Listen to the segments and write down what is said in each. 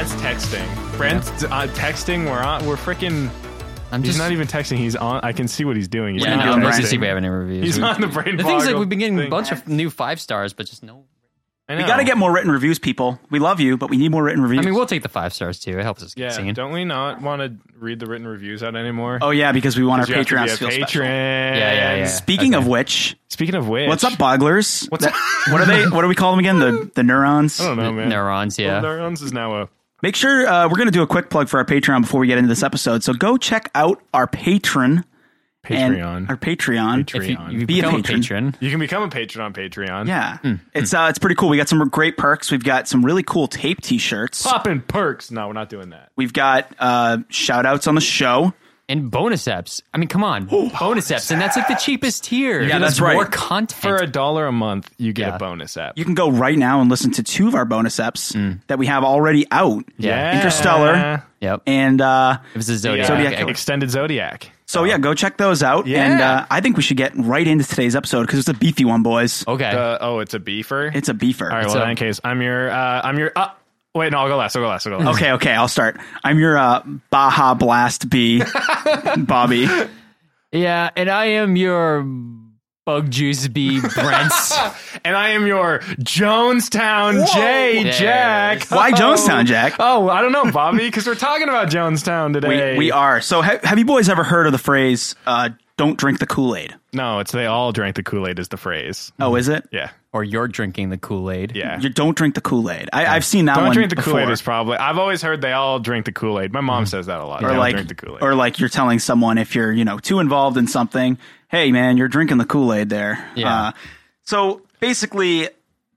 Brent's texting. Brent's uh, texting. We're on. We're freaking. I'm He's just not even texting. He's on. I can see what he's doing. He's Yeah, no, doing let's anything. see if we have any reviews. He's We- on the brain. The thing's like we've been getting a bunch of new five stars, but just no. I We got to get more written reviews, people. We love you, but we need more written reviews. I mean, we'll take the five stars too. It helps us get Yeah. seen. Don't we not want to read the written reviews out anymore? oh yeah, because we want our 'Cause you to be to a feel patron. special. Yeah, yeah, yeah. Speaking Okay. of which, Speaking of which, what's up, bogglers? What's That- what are they? What do we call them again? The the neurons. I don't know, man. Neurons, yeah. Well, neurons is now a Make sure uh, we're going to do a quick plug for our Patreon before we get into this episode. So go check out our patron and Patreon. our Patreon. Patreon. if you Be a become a patron. patron, you can become a patron on Patreon. Yeah, Hmm. it's uh, it's pretty cool. We got some great perks. We've got some really cool tape T-shirts. Popping perks. No, we're not doing that. We've got uh, shout outs on the show. And bonus apps. I mean, come on, bonus apps, and that's like the cheapest tier. Yeah, that's has More right. content. For a dollar a month, you get Yeah. a bonus app. You can go right now and listen to two of our bonus eps that we have already out. Yeah. Interstellar yep. and uh, If it's a The, Zodiac, Zodiac. extended Zodiac. so yeah, go check those out. Yeah. And uh, I think we should get right into today's episode because it's a beefy one, boys. okay. Uh, oh, it's a beefer. It's a beefer. All right. Well, So- in that case, I'm your. Uh, I'm your. Uh, wait, no, I'll go last. I'll go last. I'll go last. Okay, okay, I'll start. I'm your uh, Baja Blast B, Bobby. yeah, and I am your bug juice B, Brent. And I am your Jonestown J Yes. Jack. Why Jonestown, Jack? Oh, I don't know, Bobby, because we're talking about Jonestown today. We, we are. So, ha- have you boys ever heard of the phrase uh, "Don't drink the Kool Aid"? No, it's they all drank the Kool Aid is the phrase. Oh, is it? Yeah, or you're drinking the Kool Aid. yeah. You don't drink the Kool Aid. I've seen that one. don't one. drink the Kool Aid before. is probably. I've always heard they all drink the Kool Aid. My mom says that a lot. or They all like, drink the Kool Aid. or like you're telling someone if you're you know too involved in something. Hey, man, you're drinking the Kool Aid there. Yeah. Uh, so basically,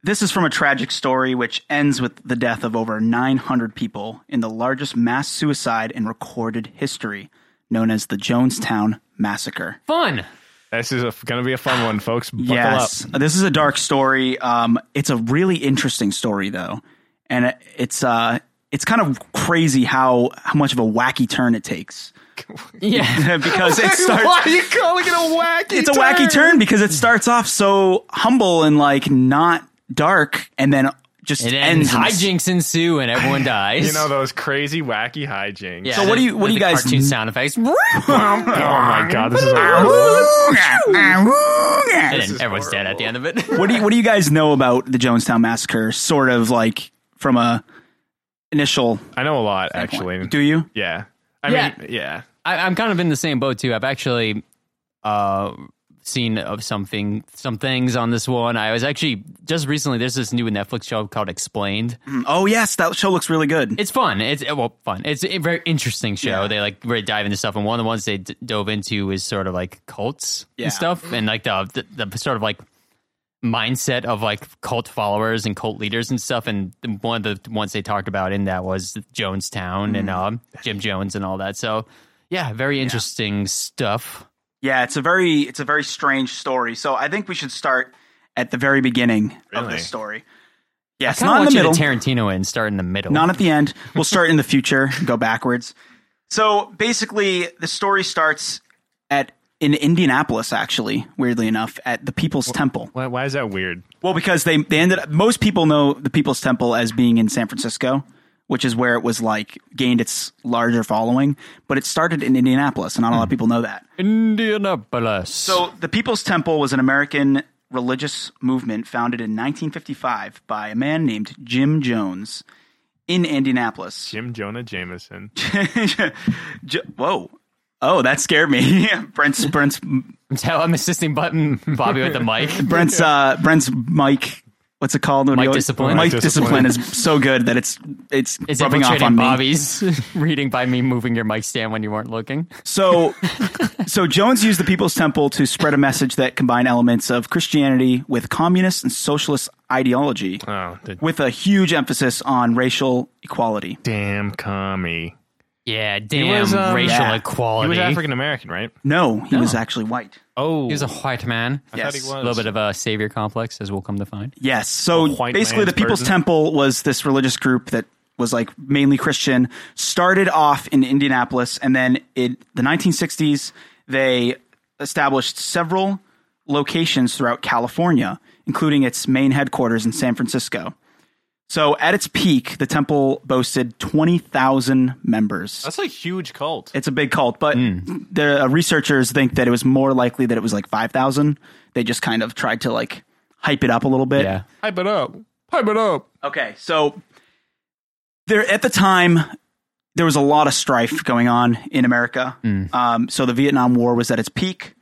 this is from a tragic story which ends with the death of over 900 people in the largest mass suicide in recorded history, known as the Jonestown Massacre. Fun. this is going to be a fun one, folks. Buckle yes, up. this is a dark story. Um, it's a really interesting story though, and it, it's uh, it's kind of crazy how how much of a wacky turn it takes Yeah. because it starts. Why are you calling it a wacky? it's a wacky turn because it starts off so humble and like not dark, and then just And then ends. in this- hijinks ensue and everyone dies. You know those crazy wacky hijinks. Yeah, So what do you- what do you guys- cartoon sound effects? Oh my god, this is. then is everyone's dead at the end of it. what do you What do you guys know about the Jonestown massacre? Sort of like from a initial. I know a lot actually. Do you? Yeah. I Yeah. mean, yeah. I, I'm kind of in the same boat too. I've actually uh, seen of something, some things on this one. I was actually just recently. There's this new Netflix show called Explained. Mm, oh yes, that show looks really good. It's fun. It's eh, well, fun. It's a very interesting show. Yeah. They like really dive into stuff, and one of the ones they d- dove into is sort of like cults Yeah. and stuff, and like the, the the sort of like mindset of like cult followers and cult leaders and stuff. And one of the ones they talked about in that was Jonestown and mm. um, Jim Jones and all that. So yeah, very interesting stuff. Yeah, it's a very it's a very strange story. So I think we should start at the very beginning of Really? this story. Yes, Kind of not in want the you middle, to Tarantino and start in the middle. not at the end. We'll start in the future, go backwards. So basically, the story starts at in Indianapolis. Actually, weirdly enough, at the People's Temple. Why, why is that weird? Well, because they they ended up, most people know the People's Temple as being in San Francisco, which is where it was like gained its larger following. But it started in Indianapolis, and not a lot of people know that. Indianapolis. So, the People's Temple was an American religious movement founded in 1955 by a man named Jim Jones in Indianapolis. Jim Jonah Jameson. Whoa. Oh, that scared me. Brent's Brent's I'm assisting button Bobby with the mic. Brent's uh Brent's mic what's it called? When Mic you always- discipline. Mic Mic discipline discipline. is so good that it's it's, It's rubbing off infiltrating on me. Bobby's reading by me moving your mic stand when you weren't looking. So, so Jones used the People's Temple to spread a message that combined elements of Christianity with communist and socialist ideology, Oh, the with a huge emphasis on racial equality. damn commie. Yeah, damn was, um, racial yeah. He was African American, right? No, he was actually white. Oh, He was a white man. I Yes. thought he was. A little bit of a savior complex, as we'll come to find. Yes. So basically, the People's person. Temple was this religious group that was like mainly Christian. Started off in Indianapolis, and then in the 1960s, they established several locations throughout California, including its main headquarters in San Francisco. So at its peak, the temple boasted 20,000 members. That's a huge cult. It's a big cult, but Hmm. the uh, researchers think that it was more likely that it was like 5,000. They just kind of tried to like hype it up a little bit. Yeah. Hype it up. Hype it up. Okay, so there at the time there was a lot of strife going on in America. Um, so the Vietnam War was at its peak.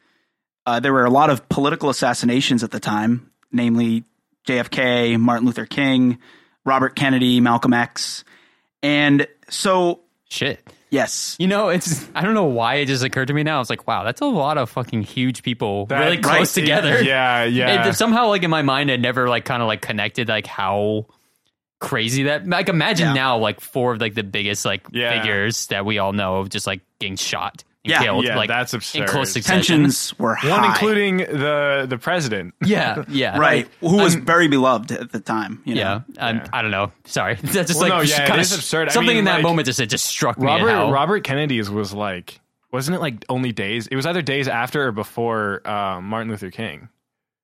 Uh, there were a lot of political assassinations at the time, namely JFK, Martin Luther King, Robert Kennedy, Malcolm X, and so Shit. yes, You know, it's I don't know why it just occurred to me now. I was like, wow, that's a lot of fucking huge people That- really close right, together. Yeah, yeah. It, somehow, like in my mind, it never like kind of like connected like how crazy that. Like imagine Yeah. now, like four of like the biggest like Yeah. figures that we all know just like getting shot and Yeah. killed. Yeah, like that's in absurd. close tensions were high. One including the the president. Yeah, yeah, right, who was very beloved at the time. You know? Yeah, I'm- Yeah. I don't know. Sorry, that's just Well, like no, just yeah, it kinda is absurd. I Something mean, in that like, moment just it just struck me. Robert how, Robert Kennedy's was like wasn't it like only days? It was either days after or before uh, Martin Luther King.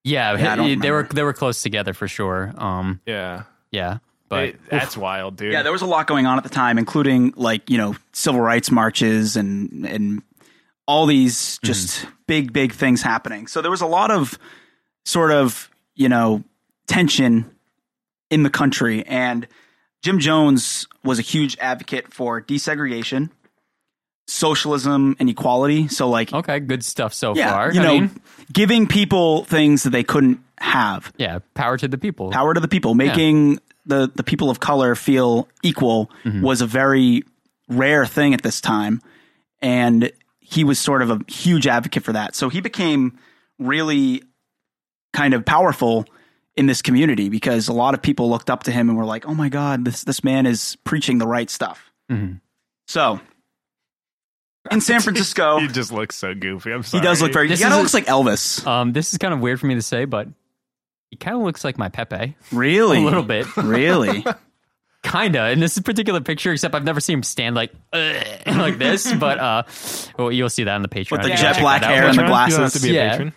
yeah, Yeah, I don't they were they were close together for sure. Um, Yeah, yeah, but It- that's wild, dude. Yeah, there was a lot going on at the time, including like you know civil rights marches and and all these just mm-hmm. big big things happening. So there was a lot of sort of you know tension in the country, and Jim Jones was a huge advocate for desegregation, socialism, and equality. So like okay, good stuff so yeah, far. you I know, mean, giving people things that they couldn't have yeah, power to the people. power to the people, making the the people of color feel equal mm-hmm. was a very rare thing at this time, and he was sort of a huge advocate for that. So he became really kind of powerful in this community because a lot of people looked up to him and were like, "Oh my God, this this man is preaching the right stuff." So. In San Francisco, he just looks so goofy. I'm he does look very. He This kind of looks like Elvis. Um, this is kind of weird for me to say, but he kind of looks like my Pepe Really, a little bit, Really, kinda. In this particular picture, except I've never seen him stand like like this. But uh, well, you'll see that on the Patreon. With the You can jet check black hair and the Patron? You don't have glasses. to be a Yeah. patron.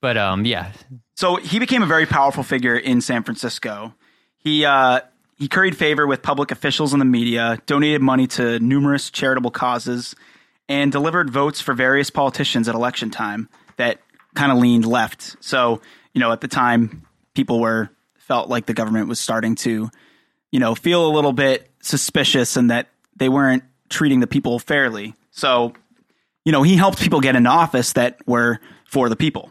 But um, yeah, So he became a very powerful figure in San Francisco. He uh, he curried favor with public officials and the media, donated money to numerous charitable causes, and delivered votes for various politicians at election time that kind of leaned left. So you know, at the time, people were felt like the government was starting to, you know, feel a little bit suspicious and that they weren't treating the people fairly. So, you know, he helped people get into office that were for the people.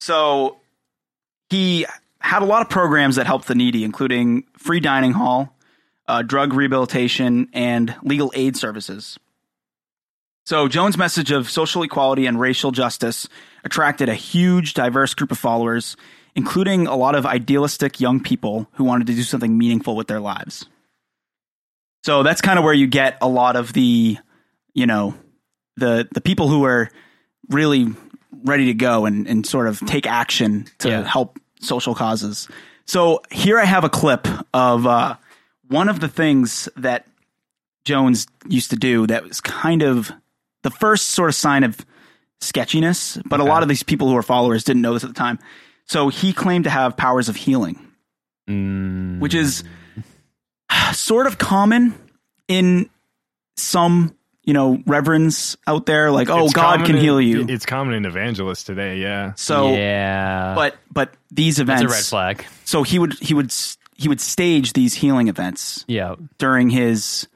So he had a lot of programs that helped the needy, including free dining hall, uh, drug rehabilitation, and legal aid services. So Jones' message of social equality and racial justice attracted a huge, diverse group of followers, including a lot of idealistic young people who wanted to do something meaningful with their lives. So that's kind of where you get a lot of the, you know, the the people who are really ready to go and, and sort of take action to Yeah. help social causes. So here I have a clip of uh, one of the things that Jones used to do that was kind of the first sort of sign of sketchiness, but a lot of these people who are followers didn't know this at the time. So he claimed to have powers of healing, mm. which is sort of common in some, you know, reverends out there. Like, oh, It's God can in- heal you. It's common in evangelists today. Yeah. So, yeah, but but these events, that's a red flag. so he would he would he would stage these healing events Yeah, during his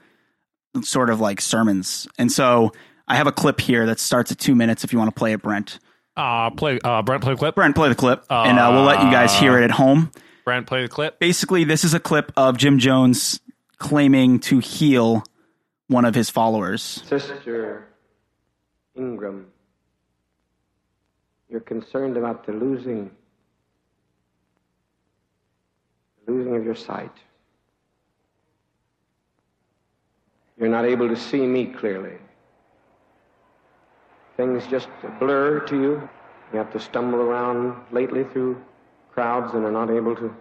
sort of like sermons. And so I have a clip here that starts at two minutes if you want to play it, Brent. Uh play uh Brent play the clip. Brent, play the clip, and uh, we'll let you guys hear it at home. Brent, play the clip. Basically, this is a clip of Jim Jones claiming to heal one of his followers. Sister Ingram, you're concerned about the losing, the losing of your sight. You're not able to see me clearly. Things just blur to you. You have to stumble around lately through crowds and are not able to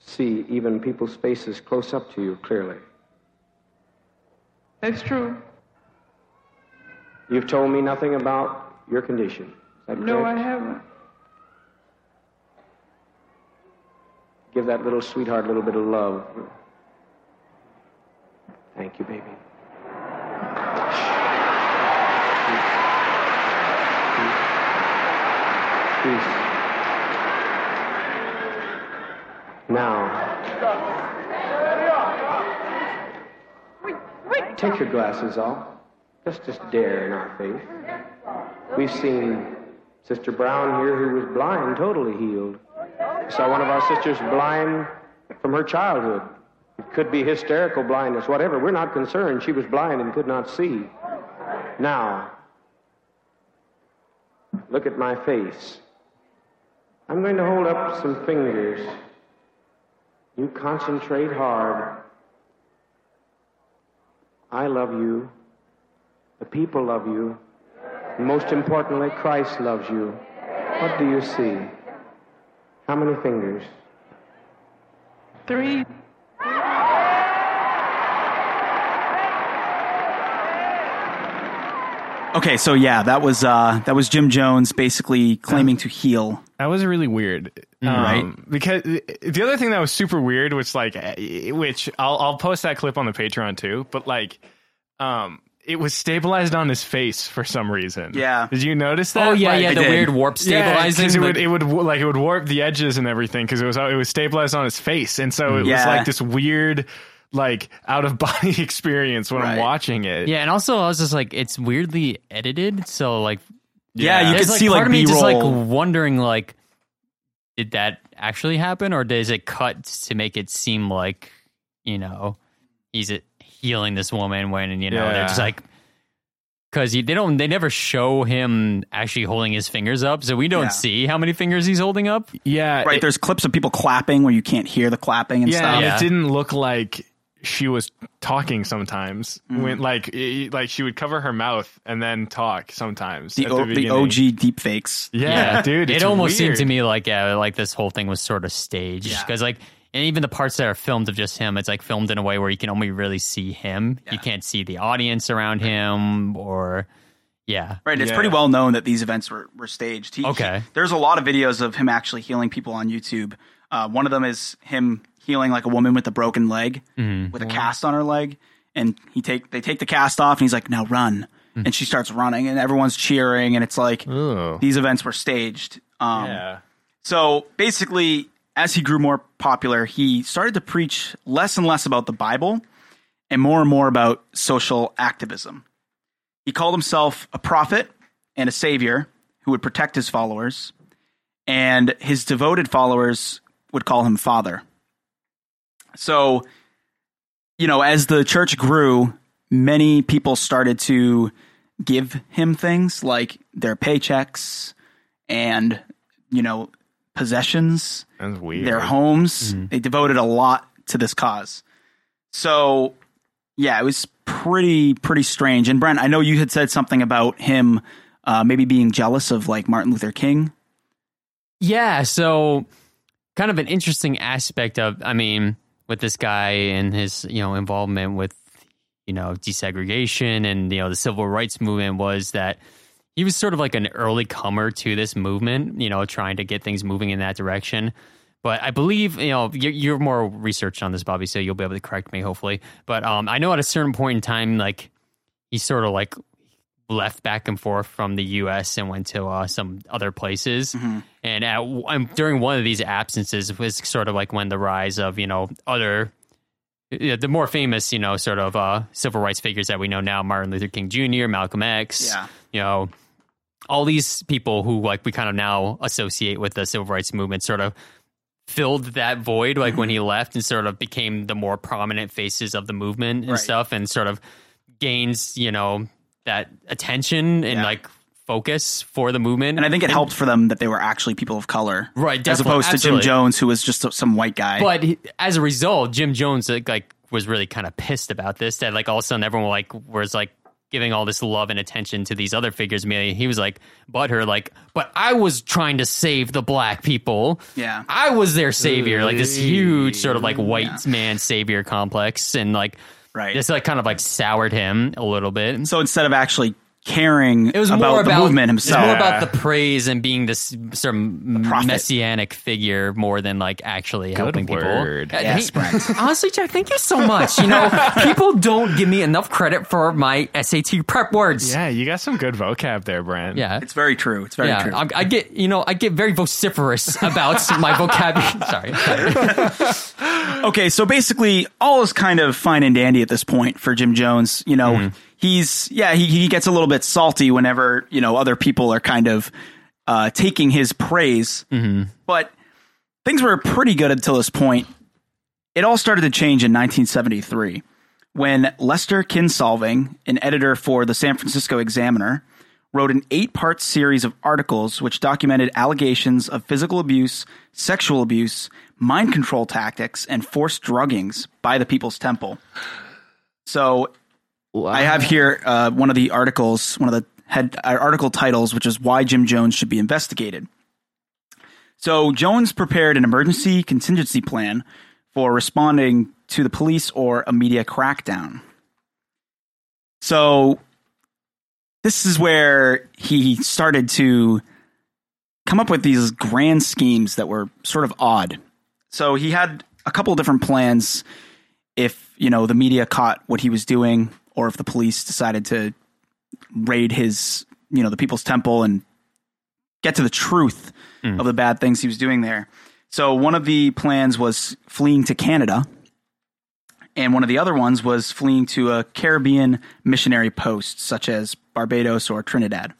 see even people's faces close up to you clearly. That's true. You've told me nothing about your condition. Is that No, I haven't. Give that little sweetheart a little bit of love. Thank you, baby. Now, take your glasses off. Let's just dare in our faith. We've seen Sister Brown here who was blind, totally healed. Saw one of our sisters blind from her childhood. It could be hysterical blindness, whatever. We're not concerned. She was blind and could not see. Now, look at my face. I'm going to hold up some fingers. You concentrate hard. I love you. The people love you. And most importantly, Christ loves you. What do you see? How many fingers? Three. Okay, so yeah, that was uh, that was Jim Jones basically claiming to heal. That was really weird, Right. Um, Because the other thing that was super weird, which like, eh, which I'll I'll post that clip on the Patreon too, but like, um, it was stabilized on his face for some reason. Yeah. did you notice that? Oh yeah, Like, yeah, the weird warp stabilizing. Yeah, 'cause it would it would like it would warp the edges and everything because it was it was stabilized on his face, and so it was like this weird like out of body experience when I'm watching it. yeah, and also I was just like, it's weirdly edited, so like, Yeah, you there's could like see part like of me B just like roll. wondering like, did that actually happen, or does it cut to make it seem like you know he's uh, healing this woman when and you know they're just like. Because they don't, they never show him actually holding his fingers up, so we don't Yeah. see how many fingers he's holding up. yeah, right, it- there's clips of people clapping where you can't hear the clapping and yeah, stuff. and Yeah. it didn't look like she was talking sometimes Mm. when like i- like she would cover her mouth and then talk sometimes The, at o- the, the. OG deep fakes. yeah, dude it it's almost seemed to me like uh, like this whole thing was sort of staged Yeah. because like and even the parts that are filmed of just him it's like filmed in a way where you can only really see him you can't see the audience around him or yeah Right, it's Yeah. pretty well known that these events were, were staged. He, Okay. he- there's a lot of videos of him actually healing people on YouTube. Uh, one of them is him healing like a woman with a broken leg, Mm-hmm. with a cast on her leg, and he take they take the cast off, and he's like, "Now run," Mm. and she starts running, and everyone's cheering, and it's like Ugh. these events were staged. Um, yeah So basically, as he grew more popular, he started to preach less and less about the Bible and more and more about social activism. He called himself a prophet and a savior who would protect his followers, and his devoted followers would call him father. So, you know, as the church grew, many people started to give him things like their paychecks and, you know, possessions, that's weird their homes. They devoted a lot to this cause. So, yeah, it was pretty pretty strange. And Brent, I know you had said something about him uh, maybe being jealous of like Martin Luther King. yeah so kind of an interesting aspect of i mean with this guy and his you know involvement with you know desegregation and you know the civil rights movement was that he was sort of like an early comer to this movement you know trying to get things moving in that direction. But i believe you know you're, you're more researched on this bobby so you'll be able to correct me hopefully. But um i know at a certain point in time like he sort of like left back and forth from the U.S. and went to uh, some other places. And at, um, during one of these absences was sort of like when the rise of you know other yeah, the more famous you know sort of uh, civil rights figures that we know now, Martin Luther King Jr., Malcolm X, Yeah. you know all these people who like we kind of now associate with the civil rights movement sort of filled that void like when he left and sort of became the more prominent faces of the movement and Right. stuff and sort of gains you know that attention and Yeah. like focus for the movement And I think it helped for them that they were actually people of color, Right, As opposed to Jim. Jones, who was just some white guy. But he, as a result, Jim Jones like, like was really kind of pissed about this. That like all of a sudden everyone like was like giving all this love and attention to these other figures. Mean, he was like but her, like, but I was trying to save the black people. Yeah. I was their savior, like this huge sort of like white man savior complex, and like Right. this like kind of like soured him a little bit. so instead of actually caring It was about more the about movement It was himself, more about the praise and being this sort of messianic figure more than like actually helping word. people. Uh, Yes, he- Brent. honestly, Jack, thank you so much. You know, people don't give me enough credit for my SAT prep words. Yeah, you got some good vocab there, Brent. Yeah. it's very true. It's very yeah, true. I, I get you know I get very vociferous about my vocabulary. Sorry, Okay, so basically, all is kind of fine and dandy at this point for Jim Jones. You know, Mm-hmm. He's yeah, he he gets a little bit salty whenever you know other people are kind of uh, taking his praise. Mm-hmm. But things were pretty good until this point. It all started to change in 1973 when Lester Kinsolving, an editor for the San Francisco Examiner, wrote an eight part series of articles which documented allegations of physical abuse, sexual abuse, mind control tactics, and forced druggings by the People's Temple. So I have here uh, one of the articles, one of the head uh, article titles, which is why Jim Jones should be investigated. So Jones prepared an emergency contingency plan for responding to the police or a media crackdown. So this is where he started to come up with these grand schemes that were sort of odd. So he had a couple of different plans if, you know, the media caught what he was doing or if the police decided to raid his, you know, the People's Temple and get to the truth of the bad things he was doing there. So one of the plans was fleeing to Canada, and one of the other ones was fleeing to a Caribbean missionary post, such as Barbados or Trinidad.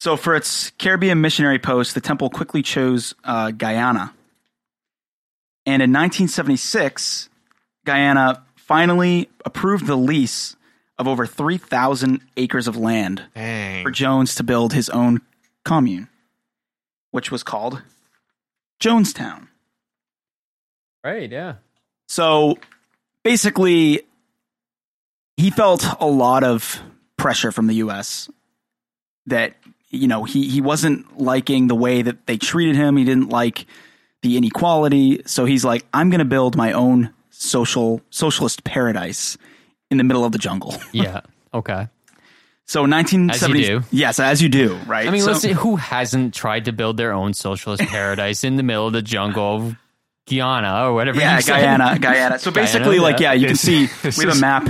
So for its Caribbean missionary post, the temple quickly chose uh, Guyana. And in 1976, Guyana finally approved the lease of over 3,000 acres of land Dang. for Jones to build his own commune, which was called Jonestown. right? Yeah. So basically, he felt a lot of pressure from the U.S. that you know he he wasn't liking the way that they treated him. He didn't like the inequality. So he's like, I'm going to build my own social socialist paradise in the middle of the jungle. Yeah. Okay. So 1970. As you do. Yes, as you do. Right. I mean, So- listen, who hasn't tried to build their own socialist paradise in the middle of the jungle of Guyana or whatever? Yeah, you said? Guyana, Guyana. So Guyana, basically, like, yeah, you can This- see this we have a map.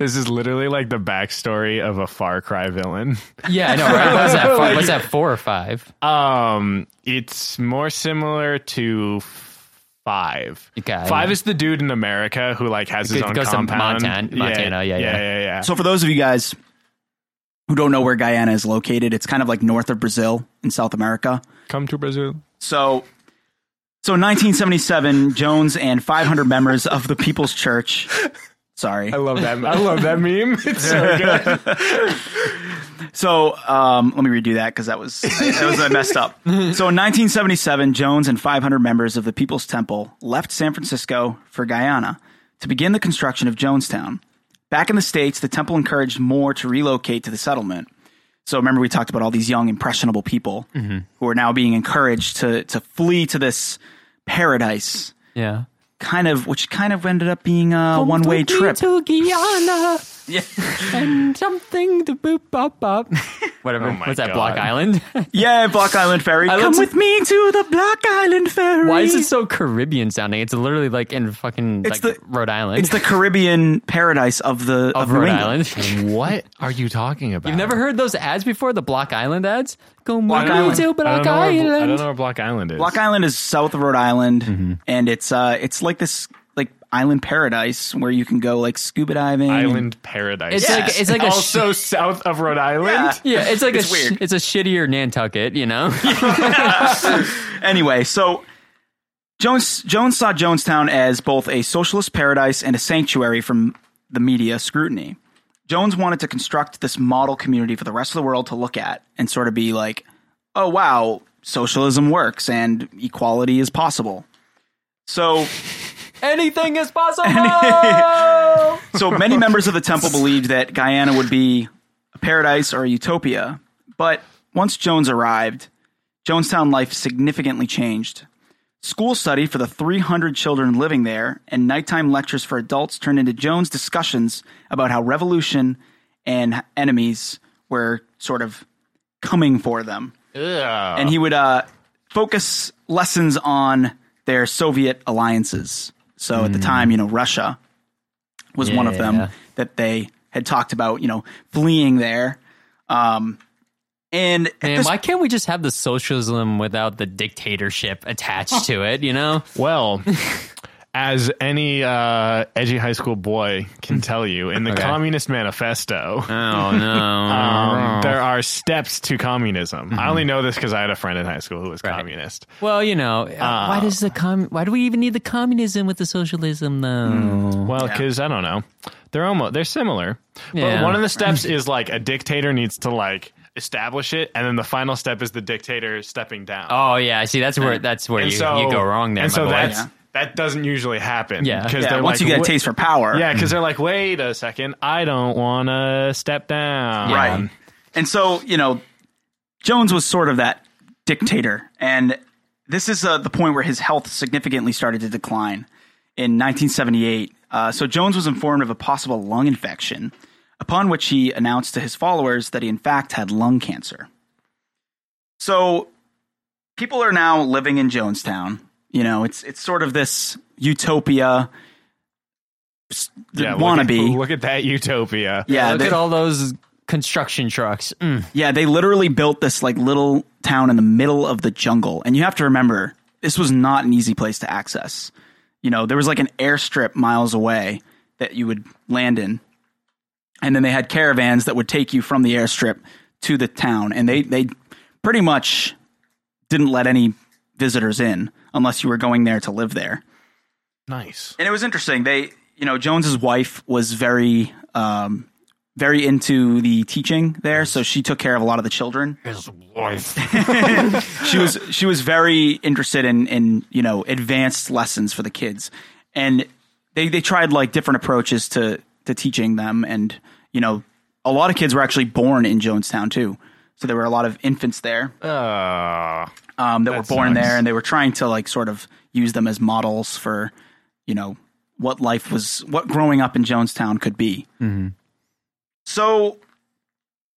This is literally like the backstory of a Far Cry villain. Yeah, I know. Right? What's that? Four, what's that? Four or five? Um, it's more similar to five. Okay. Five is the dude in America who like has his Goes own to compound. Montana- Montana, yeah, yeah, yeah. yeah, yeah. So for those of you guys who don't know where Guyana is located, it's kind of like north of Brazil in South America. Come to Brazil. So, so in 1977, Jones and 500 members of the People's Church. Sorry. I love that. I love that meme. It's so good. So um, let me redo that because that was that was I messed up. So in 1977, Jones and 500 members of the People's Temple left San Francisco for Guyana to begin the construction of Jonestown. Back in the states, the temple encouraged more to relocate to the settlement. So remember, we talked about all these young, impressionable people who are now being encouraged to to flee to this paradise, Yeah. Kind of which kind of ended up being a one way trip. to Guyana Yeah. and something to boop bop bop. Whatever. Oh my What's that? God. Block Island. yeah, Block Island Ferry. I love Come to- with me to the Block Island Ferry. Why is it so Caribbean sounding? It's literally like in fucking It's like the- Rhode Island. It's the Caribbean paradise of the of of, Rhode Island. what are you talking about? You've never heard those ads before? The Block Island ads? Go Block me Island. to I don't, Block know where, I Island. don't know where Block Island is. Block Island is south of Rhode Island, Mm-hmm. and it's uh it's like this like island paradise where you can go like scuba diving. Island paradise. It's like it's like a also sh- south of Rhode Island. Yeah. yeah, it's like It's a sh- it's a shittier Nantucket, you know. anyway, so Jones Jones saw Jonestown as both a socialist paradise and a sanctuary from the media scrutiny. Jones wanted to construct this model community for the rest of the world to look at and sort of be like, "Oh wow, socialism works and equality is possible." So Anything is possible. So many members of the temple believed that Guyana would be a paradise or a utopia. But once Jones arrived, Jonestown life significantly changed. School study for the 300 children living there and nighttime lectures for adults turned into Jones' discussions about how revolution and enemies were sort of coming for them. And he would uh, focus lessons on their Soviet alliances. So at the time, you know, Russia was one of them that they had talked about, you know, fleeing there. Um, and Man, this- why can't we just have the socialism without the dictatorship attached to it? You know, Well, as any uh, edgy high school boy can tell you, in the Okay. Communist Manifesto, oh no, um, there are steps to communism. I only know this because I had a friend in high school who was Right. communist. Well, you know, uh, why does the com? Why do we even need the communism with the socialism though? Well, because I don't know, they're almost they're similar. Yeah. But one of the steps is like a dictator needs to like establish it, and then the final step is the dictator stepping down. Oh yeah, I see that's where that's where and you, so you go wrong there. And my so boy. that's Yeah. That doesn't usually happen. Yeah. because yeah, once like, you get a taste for power, Yeah, because they're like, wait a second, I don't want to step down. right. And so, you know, Jones was sort of that dictator. And this is uh, the point where his health significantly started to decline in 1978. Uh, so Jones was informed of a possible lung infection, upon which he announced to his followers that he, in fact, had lung cancer. So people are now living in Jonestown. You know, it's it's sort of this utopia s- Yeah, wannabe. Look at, look at that utopia. yeah, Look they- at all those construction trucks. Mm. Yeah, they literally built this like little town in the middle of the jungle. And you have to remember, this was not an easy place to access. You know, there was like an airstrip miles away that you would land in. And then they had caravans that would take you from the airstrip to the town. And they, they pretty much didn't let any visitors in unless you were going there to live there. Nice. And it was interesting. They, you know, Jones's wife was very, um, very into the teaching there, so she took care of a lot of the children. His wife. She was she was very interested in in you know advanced lessons for the kids, and they they tried like different approaches to to teaching them, and you know a lot of kids were actually born in Jonestown too, so there were a lot of infants there Uh, um, that, were born sucks. there, and they were trying to like sort of use them as models for, you know, what life was, what growing up in Jonestown could be. So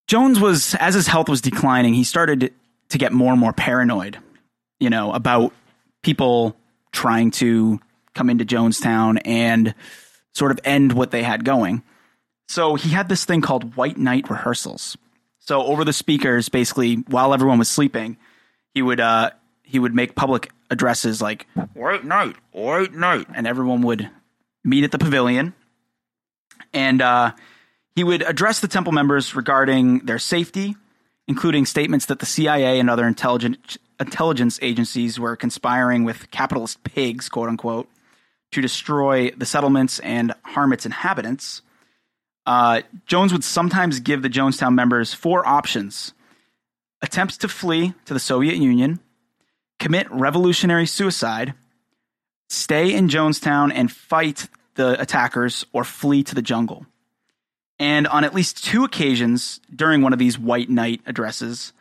Jones was, as his health was declining, he started to get more and more paranoid, you know, about people trying to come into Jonestown and sort of end what they had going. So he had this thing called White Night rehearsals. So over the speakers, basically, while everyone was sleeping, he would uh, he would make public addresses like "White Night, White Night," and everyone would meet at the pavilion, and uh, he would address the temple members regarding their safety, including statements that the CIA and other intelligence intelligence agencies were conspiring with capitalist pigs, quote unquote, to destroy the settlements and harm its inhabitants. Uh, Jones would sometimes give the Jonestown members four options attempts to flee to the Soviet Union, commit revolutionary suicide, stay in Jonestown and fight the attackers, or flee to the jungle. And on at least two occasions during one of these White Night addresses,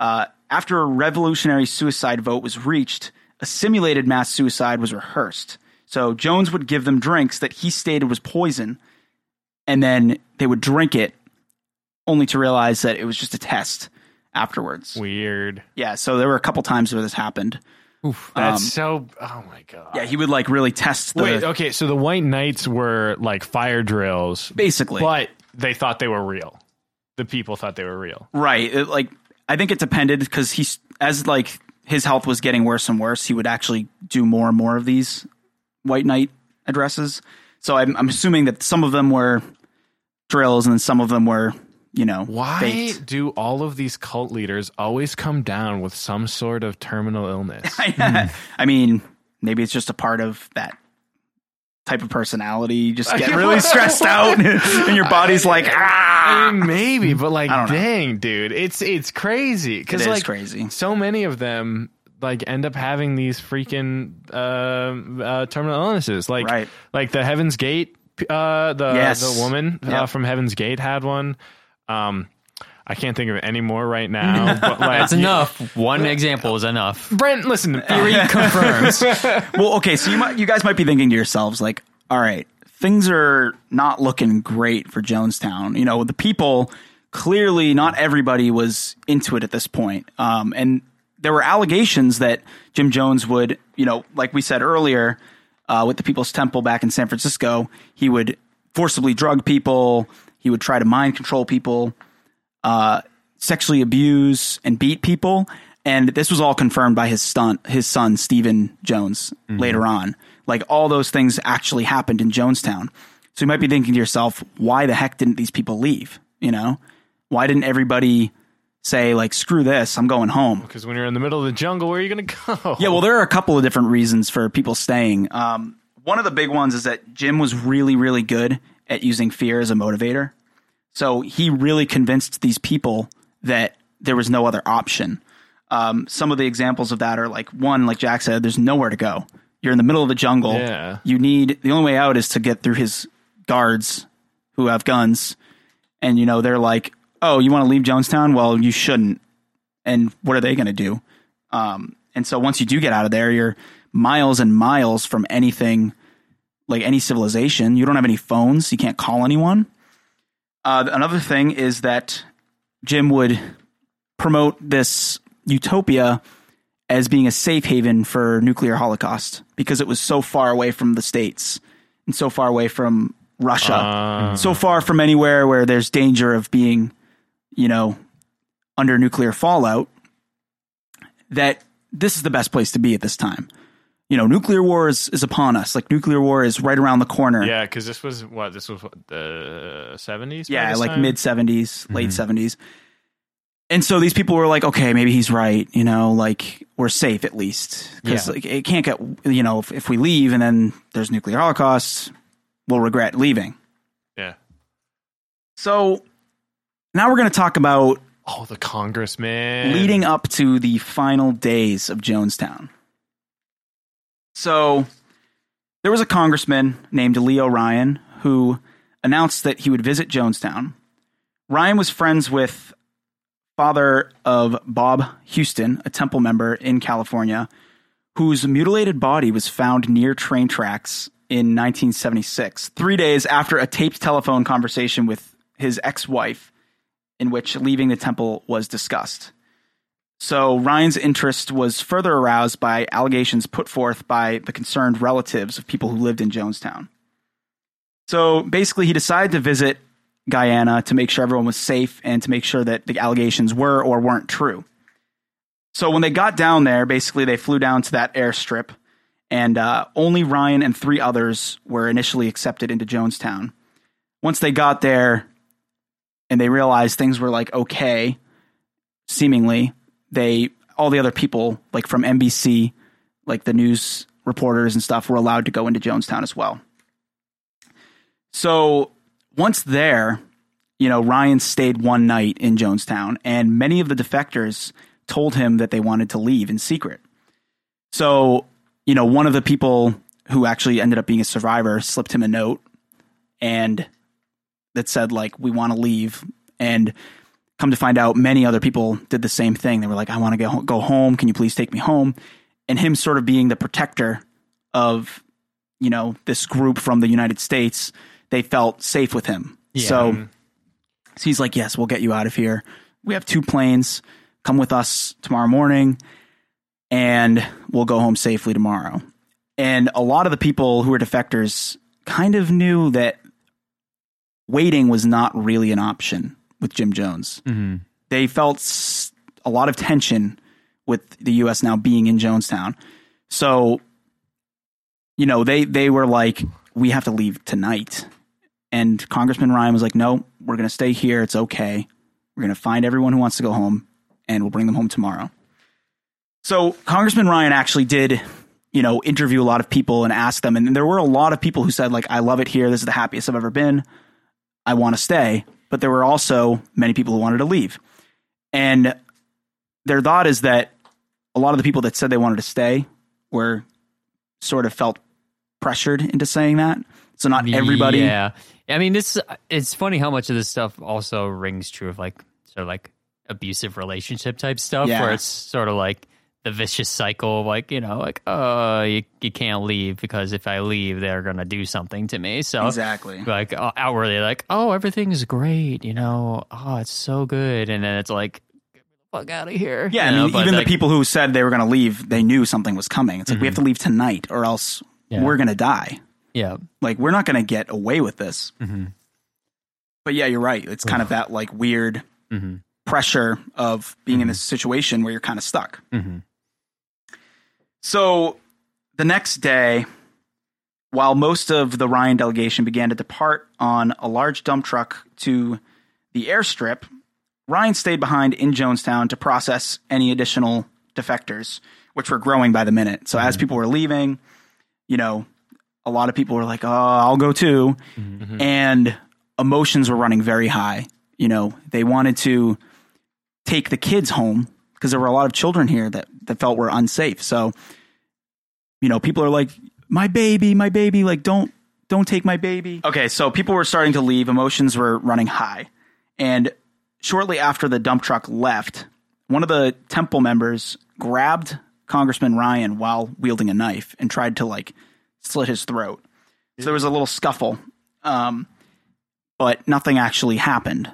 uh, after a revolutionary suicide vote was reached, a simulated mass suicide was rehearsed. So Jones would give them drinks that he stated was poison, and then they would drink it, only to realize that it was just a test afterwards. weird. Yeah, so there were a couple times where this happened. Um, That's so. Oh my god. Yeah, he would like really test the Wait. Okay. So the White Nights were like fire drills, basically. but they thought they were real. The people thought they were real. Right. It, like I think it depended because he's as like his health was getting worse and worse, he would actually do more and more of these white night addresses. So I'm, I'm assuming that some of them were drills and then some of them were, you know, Why faked. do all of these cult leaders always come down with some sort of terminal illness? I mean, maybe it's just a part of that type of personality. You just get really stressed out, and your body's like, ah. I mean, maybe, but like, I know. dang, dude, it's it's crazy because is like crazy. so many of them like end up having these freaking uh, uh, terminal illnesses, like Right. like the Heaven's Gate, uh, the Yes. the woman uh, from Heaven's Gate had one. Um, I can't think of any more right now, but like That's enough. One example is enough. Brent, listen, Theory confirms. Well, okay, so you might, you guys might be thinking to yourselves, like, all right, things are not looking great for Jonestown. You know, the people clearly not everybody was into it at this point, um, and there were allegations that Jim Jones would, you know, like we said earlier, uh, with the People's Temple back in San Francisco, he would forcibly drug people, he would try to mind control people. uh, sexually abuse and beat people. And this was all confirmed by his stunt, his son Stephan Jones later on. Like all those things actually happened in Jonestown. So you might be thinking to yourself, why the heck didn't these people leave? You know, why didn't everybody say like, screw this, I'm going home? because when you're in the middle of the jungle, where are you gonna go? Yeah, well, there are a couple of different reasons for people staying. Um, one of the big ones is that Jim was really, really good at using fear as a motivator. So he really convinced these people that there was no other option. Um, some of the examples of that are like one, like Jack said, there's nowhere to go. You're in the middle of the jungle. Yeah. You need the only way out is to get through his guards who have guns. And, you know, they're like, oh, you want to leave Jonestown? Well, you shouldn't. And what are they going to do? Um, and so once you do get out of there, you're miles and miles from anything like any civilization. You don't have any phones. You can't call anyone. Uh, another thing is that Jim would promote this utopia as being a safe haven for nuclear holocaust because it was so far away from the states and so far away from Russia, so far from anywhere where there's danger of being, you know, under nuclear fallout. That this is the best place to be at this time. You know, nuclear war is, is upon us. Like nuclear war is right around the corner. yeah, because this was what this was what, the seventies. Yeah, like mid 70s, mm-hmm. late 70s. And so these people were like, okay, maybe he's right. You know, like we're safe at least. Because Yeah. like, it can't get, you know, if, if we leave and then there's nuclear holocaust, we'll regret leaving. Yeah. So now we're going to talk about Oh, the congressman leading up to the final days of Jonestown. So there was a congressman named Leo Ryan who announced that he would visit Jonestown. Ryan was friends with father of Bob Houston, a temple member in California, whose mutilated body was found near train tracks in 1976, three days after a taped telephone conversation with his ex wife, in which leaving the temple was discussed. So Ryan's interest was further aroused by allegations put forth by the concerned relatives of people who lived in Jonestown. So basically, he decided to visit Guyana to make sure everyone was safe and to make sure that the allegations were or weren't true. So when they got down there, basically they flew down to that airstrip, and uh, only Ryan and three others were initially accepted into Jonestown. Once they got there, and they realized things were like okay, seemingly they all the other people like from NBC, like the news reporters and stuff, were allowed to go into Jonestown as well. So once there, you know, Ryan stayed one night in Jonestown, and many of the defectors told him that they wanted to leave in secret. So, you know, one of the people who actually ended up being a survivor slipped him a note and that said, like, we want to leave. And come to find out, many other people did the same thing. They were like, I want to go, go home. Can you please take me home? And him sort of being the protector of, you know, this group from the United States, they felt safe with him. So, so he's like, Yes, we'll get you out of here. We have two planes. Come with us tomorrow morning and we'll go home safely tomorrow. And a lot of the people who were defectors kind of knew that waiting was not really an option with Jim Jones. Mm-hmm. They felt a lot of tension with the U.S. now being in Jonestown. So you know, they they were like, we have to leave tonight. And Congressman Ryan was like, no, we're going to stay here. It's okay. We're going to find everyone who wants to go home and we'll bring them home tomorrow. So Congressman Ryan actually did, you know, interview a lot of people and ask them. And there were a lot of people who said, like, I love it here. This is the happiest I've ever been. I want to stay. But there were also many people who wanted to leave. And their thought is that a lot of the people that said they wanted to stay were sort of felt pressured into saying that. So not everybody. Yeah, I mean, it's it's funny how much of this stuff also rings true of like sort of like abusive relationship type stuff, Yeah. where it's sort of like the vicious cycle of like you know like oh you, you can't leave because if I leave they're gonna do something to me. So Exactly. like uh, outwardly like oh everything's great, you know, oh it's so good, and then it's like get the fuck out of here. Yeah, you I mean, even like, the people who said they were to leave, they knew something was coming. It's like we have mm-hmm. to leave tonight, or else Yeah. we're to die. Yeah, Like we're not to get away with this. Mm-hmm. But yeah, you're right. It's kind of that like weird Mhm. pressure of being in this mm-hmm. situation where you're kind of stuck. So the next day, while most of the Ryan delegation began to depart on a large dump truck to the airstrip, Ryan stayed behind in Jonestown to process any additional defectors, which were growing by the minute. So as mm-hmm. people were leaving, you know, a lot of people were like, "Oh, I'll go too," mm-hmm. Mm-hmm. and emotions were running very high. You know, they wanted to take the kids home because there were a lot of children here that that felt were unsafe. So, you know, people are like, "My baby, my baby!" Like, don't don't take my baby. Okay, so people were starting to leave. Emotions were running high, and shortly after the dump truck left, one of the temple members grabbed Congressman Ryan while wielding a knife and tried to like slit his throat. So there was a little scuffle, um, but nothing actually happened.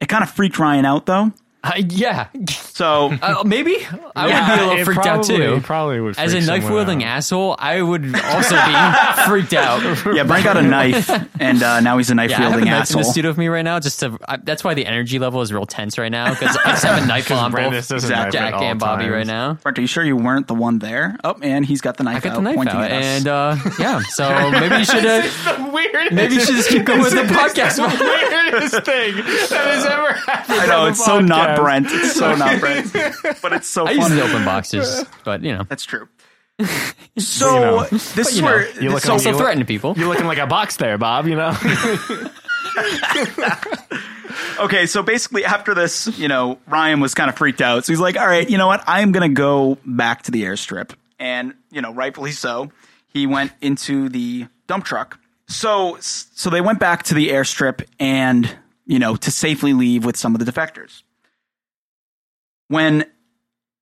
It kind of freaked Ryan out though. Uh, yeah. So Uh, maybe I Yeah, would be a little it freaked out too. probably would As a knife wielding asshole, I would also be freaked out. yeah, Brent got a knife, and uh, now he's a knife Yeah, I have a wielding knife in asshole. the studio with me right now. Just to, I, that's why the energy level is real tense right now because I just have a knife on Brandis both doesn't Jack and Bobby times. right now. Brent, are you sure you weren't the one there? Oh, and he's got the knife I got out, the knife pointing out, at us. and uh, yeah. So maybe you should. Uh, The maybe you should just keep going with the podcast. the weirdest thing that has ever happened. I know it's so not podcast. Brent. It's so not Brent, but it's so I funny. use the open boxes, but you know, That's true. So You know. this is you know, where you this- look so, also you- threaten people. You're looking like a box there, Bob. You know. okay. So basically, after this, you know, Ryan was kind of freaked out. So he's like, "All right, you know what? I am going to go back to the airstrip," and you know, rightfully so. He went into the dump truck. So so they went back to the airstrip and you know to safely leave with some of the defectors. When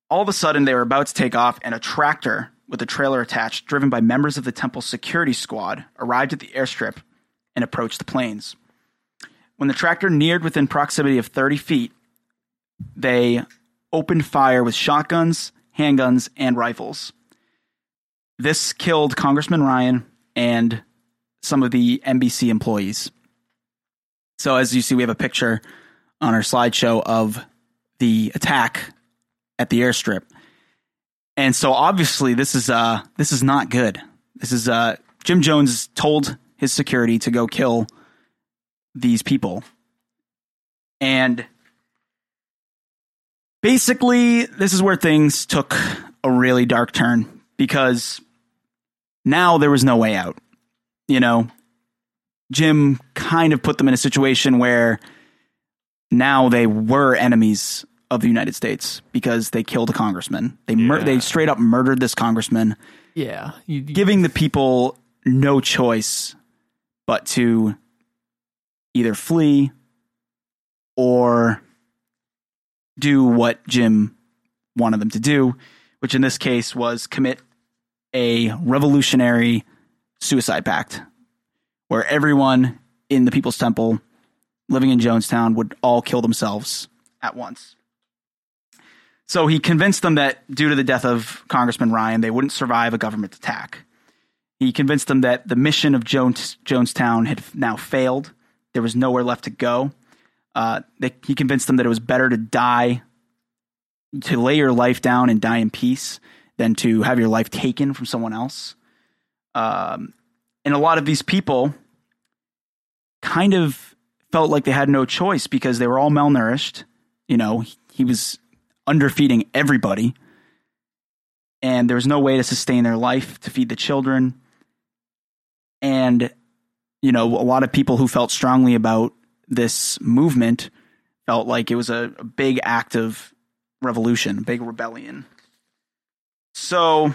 all of a sudden they were about to take off, and a tractor with a trailer attached, driven by members of the temple security squad, arrived at the airstrip and approached the planes. When the tractor neared within proximity of 30 feet, they opened fire with shotguns, handguns, and rifles. This killed Congressman Ryan and some of the NBC employees. So, as you see, we have a picture on our slideshow of the attack at the airstrip. And so obviously this is uh this is not good. This is uh Jim Jones told his security to go kill these people. And basically this is where things took a really dark turn because now there was no way out. You know, Jim kind of put them in a situation where now they were enemies of the United States because they killed a congressman. They mur- Yeah. they straight up murdered this congressman, Yeah, you, you- giving the people no choice but to either flee or do what Jim wanted them to do, which in this case was commit a revolutionary suicide pact where everyone in the People's Temple living in Jonestown would all kill themselves at once. So he convinced them that due to the death of Congressman Ryan, they wouldn't survive a government attack. He convinced them that the mission of Jones, Jonestown had now failed. There was nowhere left to go. Uh, they, he convinced them that it was better to die, to lay your life down and die in peace, than to have your life taken from someone else. Um, and a lot of these people kind of felt like they had no choice because they were all malnourished. You know, he was underfeeding everybody, and there was no way to sustain their life to feed the children. And, you know, a lot of people who felt strongly about this movement felt like it was a, a big act of revolution, big rebellion. So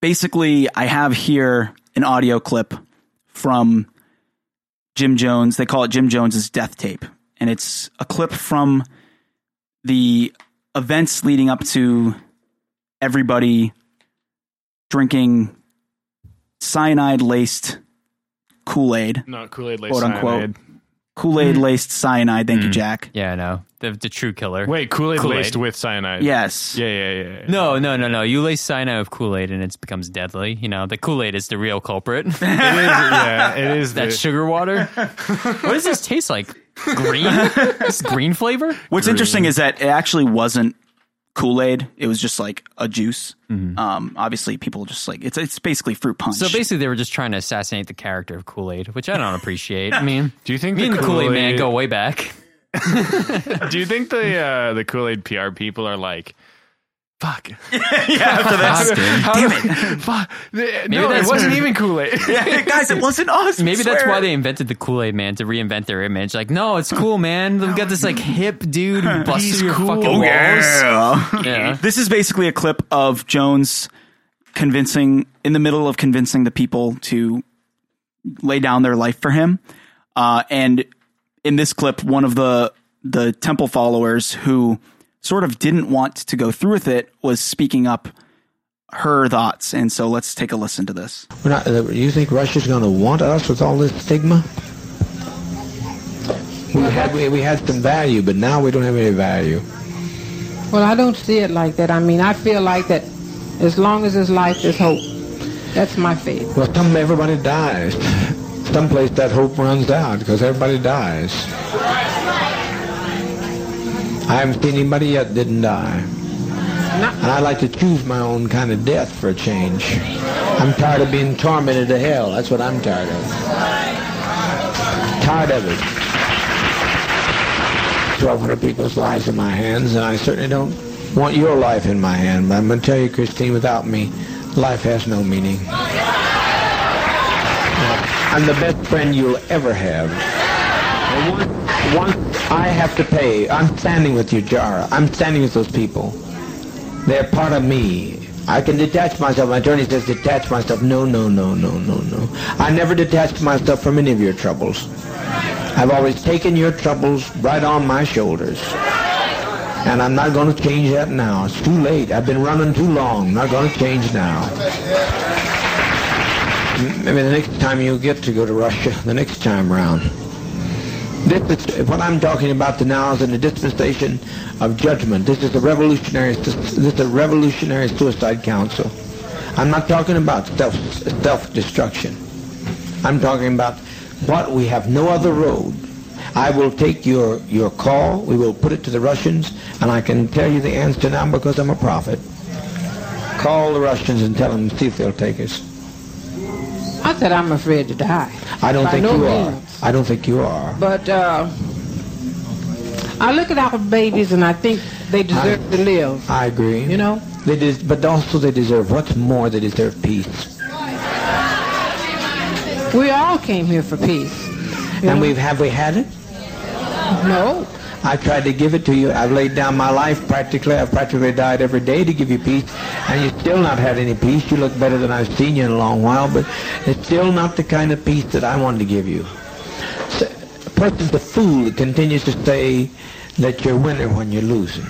basically, I have here an audio clip from Jim Jones. They call it Jim Jones's death tape. And it's a clip from the events leading up to everybody drinking cyanide laced Kool Aid, No, Kool Aid laced Quote, unquote. cyanide. Kool Aid hmm. laced cyanide. Thank you, hmm. Jack. Yeah, I know. The, the true killer. Wait, Kool Aid Kool-Aid. laced with cyanide. Yes. Yeah, yeah, yeah. yeah. No, no, no, no. You lace cyanide with Kool Aid and it becomes deadly. You know, the Kool Aid is the real culprit. It is, yeah, it is. that the, sugar water. what does this taste like? Green? It's green flavor? What's interesting is that it actually wasn't Kool Aid. It was just like a juice. Um, obviously, people just like it's it's basically fruit punch. So basically, they were just trying to assassinate the character of Kool Aid, which I don't appreciate. I mean, Do you think me the Kool Aid man go way back. Do you think the uh, the Kool Aid PR people are like, fuck? Fuck, dude. Damn it! Fuck. No, it wasn't even Kool Aid. guys, it wasn't us. Maybe that's why they invented the Kool Aid Man to reinvent their image. Like, no, it's cool, man. We've got this like hip dude who busts He's your cool. fucking Oh, walls. Yeah. Yeah. This is basically a clip of Jones convincing, in the middle of convincing the people to lay down their life for him. Uh, and in this clip, one of the the temple followers who sort of didn't want to go through with it was speaking up her thoughts. And so let's take a listen to this. We're not, uh, you think Russia's going to want us with all this stigma? We had we, we had some value, but now we don't have any value. Well, I don't see it like that. I mean, I feel like that as long as there's life, there's hope. That's my faith. Well, some everybody dies. Someplace that hope runs out because everybody dies. I haven't seen anybody yet that didn't die. And I like to choose my own kind of death for a change. I'm tired of being tormented to hell. That's what I'm tired of. Tired of it. 1,200 people's lives in my hands, and I certainly don't want your life in my hand. But I'm going to tell you, Christine, without me, life has no meaning. I'm the best friend you'll ever have. And once, once I have to pay, I'm standing with you, Jara. I'm standing with those people. They're part of me. I can detach myself. My attorney says detach myself. No, no, no, no, no, no. I never detached myself from any of your troubles. I've always taken your troubles right on my shoulders. And I'm not going to change that now. It's too late. I've been running too long. not going to change now. Maybe the next time you get to go to Russia, the next time round. This is what I'm talking about now is in the dispensation of judgment. This is a revolutionary. This is a revolutionary suicide council. I'm not talking about self self destruction. I'm talking about what we have no other road. I will take your your call. We will put it to the Russians, and I can tell you the answer now because I'm a prophet. Call the Russians and tell them see if they'll take us. I said I'm afraid to die. I don't By think no you are. I don't think you are. But uh, I look at our babies and I think they deserve to live. I agree. You know? They des- but also they deserve what's more. They deserve peace. We all came here for peace. And know? we've have we had it? no. I tried to give it to you. I've laid down my life practically. I've practically died every day to give you peace, and you still not had any peace. You look better than I've seen you in a long while, but it's still not the kind of peace that I wanted to give you. So, a person's a fool that continues to say that you're winning when you're losing.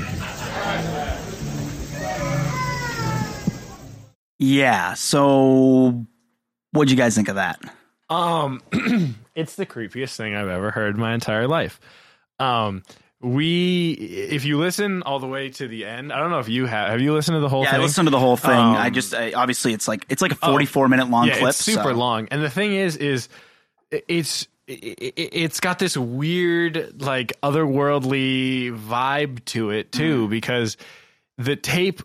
Yeah. So, what'd you guys think of that? Um, it's the creepiest thing I've ever heard in my entire life. Um, we, if you listen all the way to the end, I don't know if you have. Have you listened to the whole Yeah, thing? I listened to the whole thing. Um, I just I, obviously it's like it's like a 44 minute long yeah, clip. It's super so- long, and the thing is, is it's it, it's got this weird like otherworldly vibe to it too, Mm. because the tape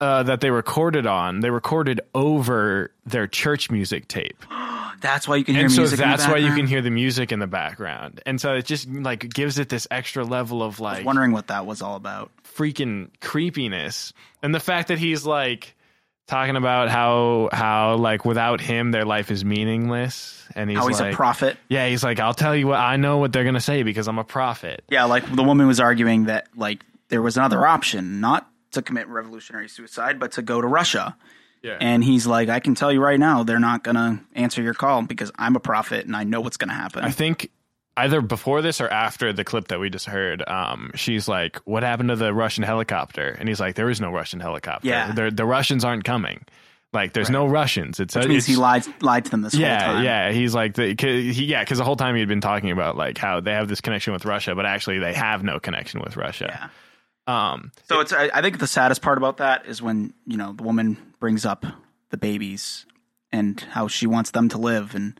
uh, that they recorded on, they recorded over their church music tape. That's why you can hear and so music. in the that's why you can hear the music in the background. And so it just like gives it this extra level of I was like wondering what that was all about. freaking creepiness. And the fact that he's like talking about how how like without him their life is meaningless and he's How he's like a prophet. Yeah, he's like I'll tell you what I know what they're going to say because I'm a prophet. Yeah, like the woman was arguing that like there was another option, not to commit revolutionary suicide, but to go to Russia. Yeah. And he's like, I can tell you right now, they're not gonna answer your call because I'm a prophet and I know what's gonna happen. I think either before this or after the clip that we just heard, um, she's like, "What happened to the Russian helicopter?" And he's like, "There is no Russian helicopter. Yeah. They're- the Russians aren't coming. Like, there's no Russians. It's Which a, means he lied lied to them this whole Yeah, time. yeah. He's like, the, 'cause he, yeah, because the whole time he had been talking about like how they have this connection with Russia, but actually they have no connection with Russia. Um, So it's I I think the saddest part about that is when you know the woman brings up the babies and how she wants them to live, and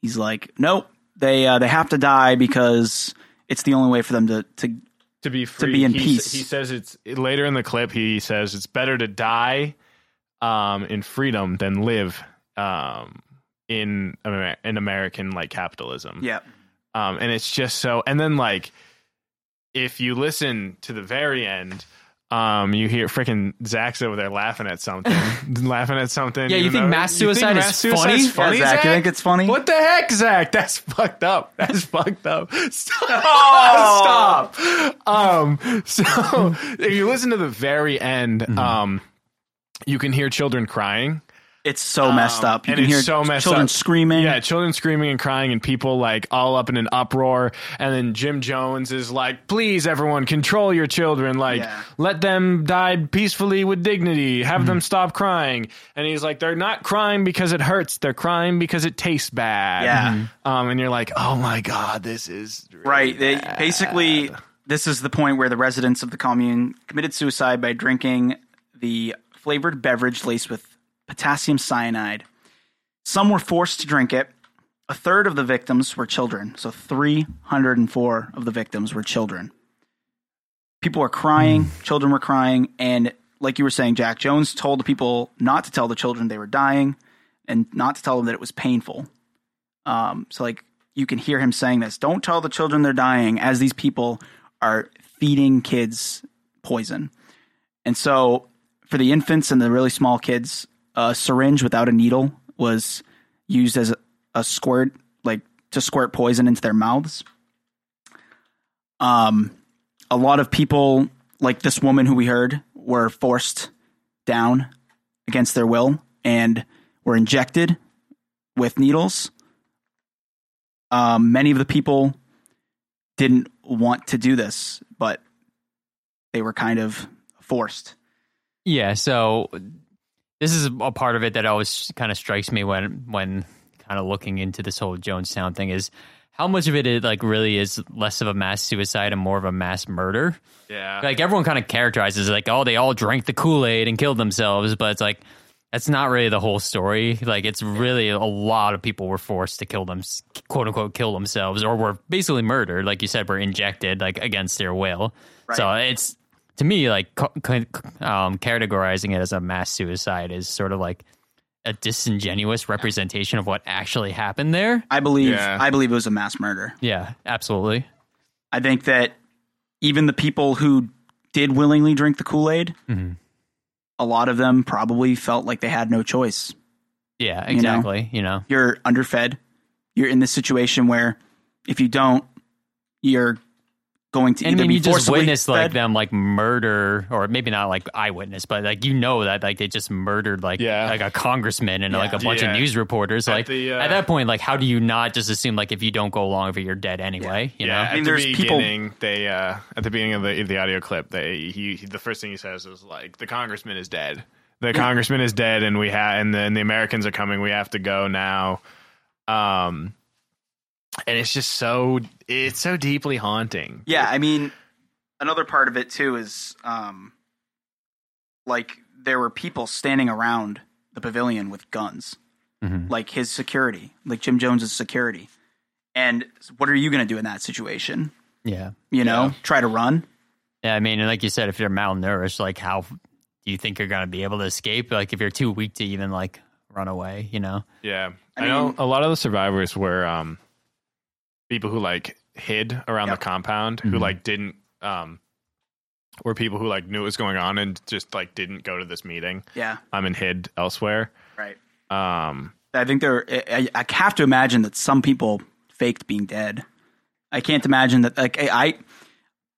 he's like, nope, they uh, they have to die because it's the only way for them to to to be free, be in he, peace. He says it's later in the clip. He says it's better to die um, in freedom than live um, in Amer- in American like capitalism. yeah. Um, and it's just so. And then like, if you listen to the very end. Um, you hear freaking Zach's over there laughing at something, laughing at something. Yeah, you think though- mass suicide is suicide's funny? funny? Yeah, Zach, you think it's funny? What the heck, Zach? That's fucked up. That's fucked up. Stop. Stop. Um, so if you listen to the very end, Mm-hmm. um, you can hear children crying. It's so messed Um, up. You and can it's hear so messed children up. screaming. Yeah, children screaming and crying, and people like all up in an uproar. And then Jim Jones is like, "Please, everyone, control your children. Like, Yeah. let them die peacefully with dignity. Have them stop crying." And he's like, "They're not crying because it hurts. They're crying because it tastes bad." Yeah. Um, and you're like, "Oh my god, this is really Right. They bad." basically this is the point where the residents of the commune committed suicide by drinking the flavored beverage laced with potassium cyanide. Some were forced to drink it. A third of the victims were children. So 304 of the victims were children. People were crying, children were crying, and like you were saying, Jack Jones told the people not to tell the children they were dying and not to tell them that it was painful. Um, so like you can hear him saying this, don't tell the children they're dying as these people are feeding kids poison. And so for the infants and the really small kids, a syringe without a needle was used as a, a squirt, like to squirt poison into their mouths. Um, a lot of people, like this woman who we heard, were forced down against their will and were injected with needles. Um, many of the people didn't want to do this, but they were kind of forced. Yeah, so this is a part of it that always kind of strikes me when when kind of looking into this whole Jonestown thing is how much of it is like really is less of a mass suicide and more of a mass murder. yeah. Like everyone kind of characterizes it like, oh, they all drank the Kool Aid and killed themselves, but it's like that's not really the whole story. Like it's really a lot of people were forced to kill them, quote unquote, kill themselves, or were basically murdered, like you said, were injected like against their will. So it's to me like co- co- um, categorizing it as a mass suicide is sort of like a disingenuous representation of what actually happened there. I believe Yeah. I believe it was a mass murder. Yeah, absolutely. I think that even the people who did willingly drink the Kool Aid, Mhm. a lot of them probably felt like they had no choice. Yeah, You know? exactly. You know, You're underfed. You're in this situation where if you don't, you're going to I either mean, be you just forcibly witnessed like them like murder, or maybe not like eyewitness, but like you know that like they just murdered like Yeah. like a congressman and like a bunch Yeah. of news reporters. At Like the, uh, at that point, like how do you not just assume like if you don't go along with it, you're dead anyway? You yeah, know, at mean, the there's people- beginning, they uh, at the beginning of the the audio clip, they he, he the first thing he says is like, "The congressman is dead. The congressman is dead, and we have, and then the Americans are coming. We have to go now." Um, and it's just so it's so deeply haunting. Yeah, I mean, another part of it too is um, like there were people standing around the pavilion with guns, Mhm. like his security, like Jim Jones's security. And what are you going to do in that situation? yeah, You know, Yeah. try to run. yeah. I mean, and like you said, if you're malnourished, like how do you think you're going to be able to escape? Like if you're too weak to even like run away, you know? Yeah, I I, know a lot of the survivors were um, people who like hid around Yep. the compound, who Mhm. like didn't um, were people who like knew what was going on and just like didn't go to this meeting. Yeah, um, and hid elsewhere. right. Um, I think there. I, I have to imagine that some people faked being dead. I can't imagine that. Like I, I,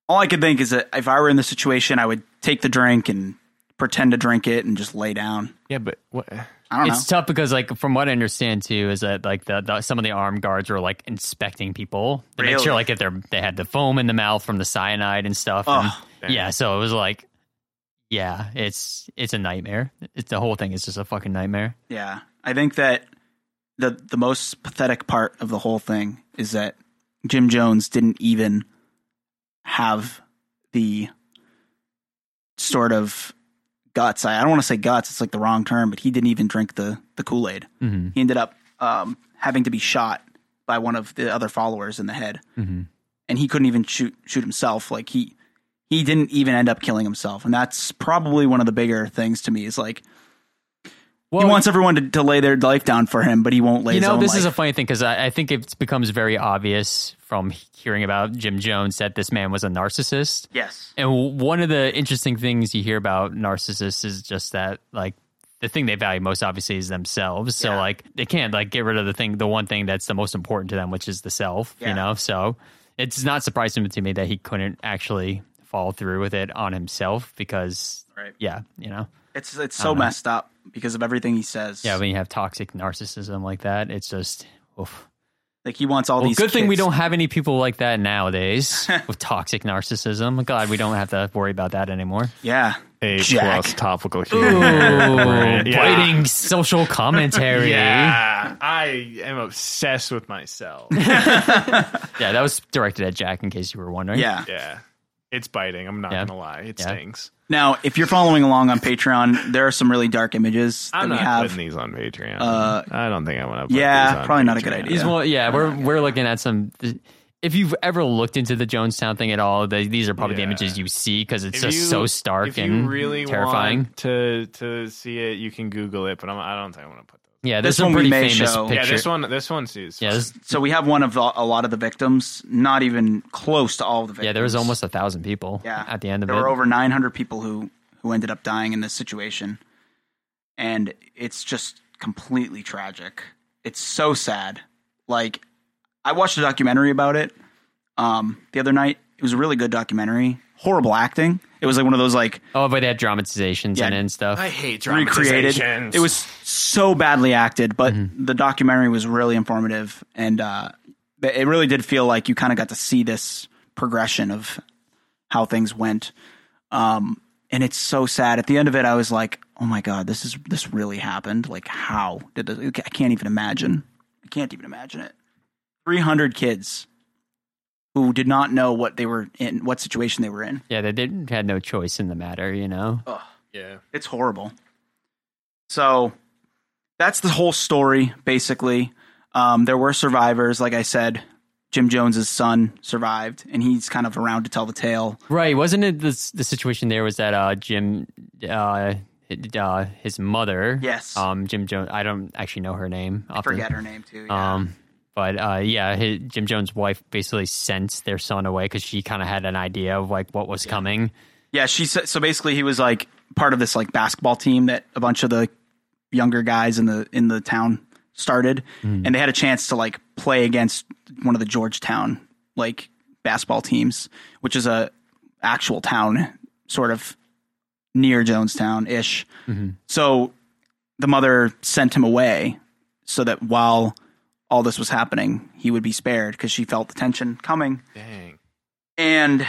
all I could think is that if I were in the situation, I would take the drink and pretend to drink it and just lay down. yeah, but what? I don't It's know. tough because, like, from what I understand too, is that like the, the some of the armed guards were like inspecting people to make sure like if they're they had the foam in the mouth from the cyanide and stuff. and- yeah, so it was like, yeah, it's it's a nightmare. It's the whole thing is just a fucking nightmare. Yeah, I think that the the most pathetic part of the whole thing is that Jim Jones didn't even have the sort of guts. I, I don't want to say guts; it's like the wrong term, but he didn't even drink the the Kool Aid. Mm-hmm. He ended up um, having to be shot by one of the other followers in the head, Mm-hmm. and he couldn't even shoot shoot himself. Like he he didn't even end up killing himself, and that's probably one of the bigger things to me. Is like he wants everyone to, to lay their life down for him, but he won't lay You his know, this is a funny thing because I, I think it becomes very obvious from hearing about Jim Jones that this man was a narcissist. yes. And one of the interesting things you hear about narcissists is just that, like, the thing they value most obviously is themselves. So, Yeah. like, they can't like get rid of the thing, the one thing that's the most important to them, which is the self. Yeah. You know, so it's not surprising to me that he couldn't actually follow through with it on himself because, Right. yeah, you know, It's it's so messed up because of everything he says. yeah, when you have toxic narcissism like that, it's just. Oof. like he wants all Well, these. good thing we don't have any people like that nowadays with toxic narcissism. God, we don't have to worry about that anymore. Yeah. A Jack. plus topical humor. Ooh, Yeah. biting social commentary. Yeah, I am obsessed with myself. Yeah, that was directed at Jack in case you were wondering. Yeah. yeah, it's biting. I'm not Yeah. gonna lie, it Yeah. stings. Now, if you're following along on Patreon, there are some really dark images that I'm we not have. putting these on Patreon. Uh, I don't think I want to. yeah, these on probably not a good Patreon. idea. These one, yeah, we're we're looking at some. If you've ever looked into the Jonestown thing at all, the, these are probably the images you see because it's If just you- so stark if you and really terrifying. want to to see it, you can Google it. But I'm, I don't think I want to put those. Yeah, This there's some one we pretty may famous show. pictures. Yeah, this one. This one sees. Yeah, this- So we have one of the, a lot of the victims, not even close to all of the victims. yeah, there was almost a thousand people. Yeah. at the end of there it. There were over 900 people who who ended up dying in this situation and it's just completely tragic it's so sad like i watched a documentary about it um the other night it was a really good documentary horrible acting it was like one of those like oh, but they had dramatizations Yeah. in it and stuff. I hate recreated dramatizations. it was so badly acted but Mm-hmm. the documentary was really informative and uh it really did feel like you kind of got to see this progression of how things went um and it's so sad at the end of it i was like oh my god this is this really happened like how did this i can't even imagine i can't even imagine it 300 kids who did not know what they were in what situation they were in yeah, they didn't had no choice in the matter. You know. Oh, yeah. it's horrible. So that's the whole story, basically. Um, there were survivors, like I said. Jim Jones's son survived, and he's kind of around to tell the tale. Right, wasn't it the the situation there was that uh Jim uh, uh his mother Yes. um Jim Jones I don't actually know her name I forget her name too. yeah. um but uh yeah his, Jim Jones' wife basically sent their son away cuz she kind of had an idea of like what was coming Yeah, she said so. Basically, he was like part of this like basketball team that a bunch of the younger guys in the in the town started, and they had a chance to like play against one of the Georgetown like basketball teams, which is a actual town sort of near Jonestown ish. So the mother sent him away so that while all this was happening, he would be spared because she felt the tension coming. Dang. And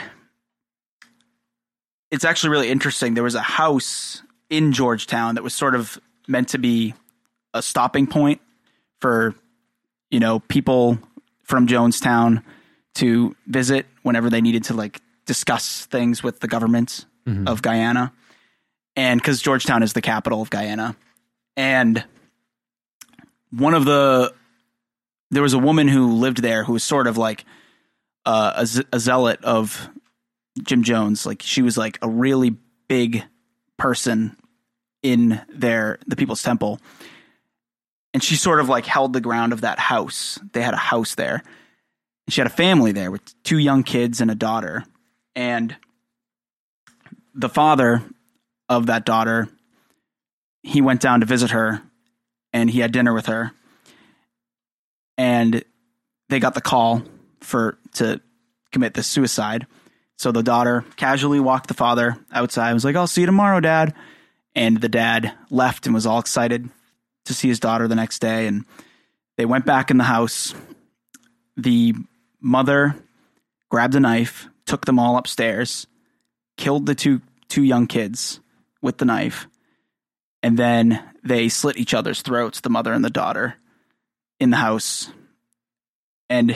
it's actually really interesting. There was a house in Georgetown that was sort of meant to be a stopping point for, you know, people from Jonestown to visit whenever they needed to like discuss things with the government mm-hmm. of Guyana. And because Georgetown is the capital of Guyana. And one of the, there was a woman who lived there who was sort of like uh, a, a zealot of Jim Jones. Like she was like a really big person in their the people's temple. And she sort of like held the ground of that house. They had a house there. She had a family there with two young kids and a daughter. And the father of that daughter, he went down to visit her and he had dinner with her. And they got the call for to commit this suicide. So the daughter casually walked the father outside. and Was like, "I'll see you tomorrow, Dad." And the dad left and was all excited to see his daughter the next day. And they went back in the house. The mother grabbed a knife, took them all upstairs, killed the two two young kids with the knife, and then they slit each other's throats, the mother and the daughter, in the house. And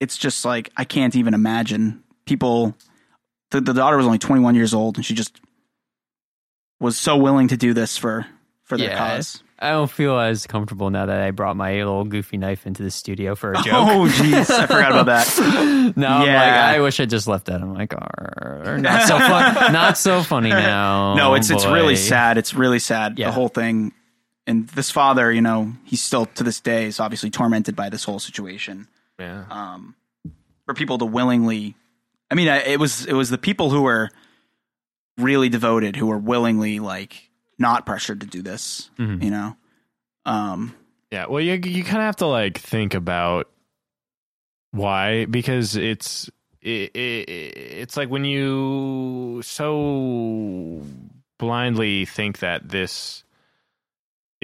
it's just like I can't even imagine people. The, the daughter was only 21 years old, and she just was so willing to do this for for their Yeah. cause. I don't feel as comfortable now that I brought my little goofy knife into the studio for a oh, joke. Oh, jeez, I forgot about that. No, I'm like, Yeah. I wish I just left that. I'm like, "Arr, not so fun, not so funny now. no, it's it's really sad. It's really sad. Yeah. The whole thing. And this father, you know, he's still to this day is obviously tormented by this whole situation. Yeah. Um, for people to willingly, I mean, it was it was the people who were really devoted who were willingly like not pressured to do this. Mhm. You know, um, Yeah, well, you you kind of have to like think about why because it's it, it, it's like when you so blindly think that this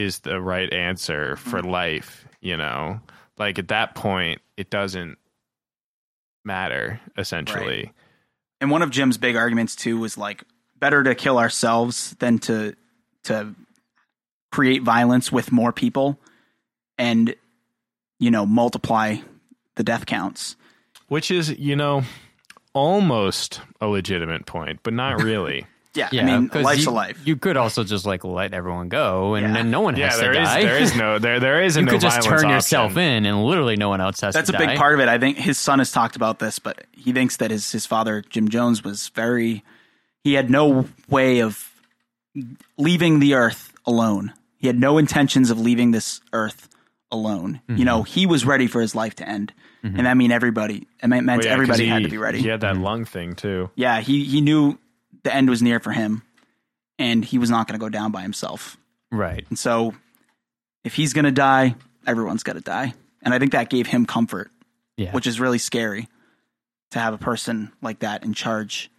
is the right answer for mm. life, you know, like at that point it doesn't matter essentially. and one of Jim's big arguments too was like better to kill ourselves than to to create violence with more people and you know multiply the death counts. Which is, you know, almost a legitimate point, but not really. Yeah, Yeah, I mean, 'cause life's you, a life. You could also just like let everyone go, and Yeah. then no one yeah, has there to is die. there is no there there is a you no could just violence turn yourself in, and literally no one else has to. That's a die. big part of it. I think his son has talked about this, but he thinks that his his father Jim Jones was very he had no way of leaving the earth alone. He had no intentions of leaving this earth alone. You mm-hmm. know, he was ready for his life to end. And mm-hmm. that mean everybody it meant, meant Well, yeah, 'cause everybody had to be ready. He had that lung thing too. yeah, he he knew the end was near for him and he was not going to go down by himself. Right. And so if he's going to die, everyone's got to die. And I think that gave him comfort Yeah. which is really scary to have a person like that in charge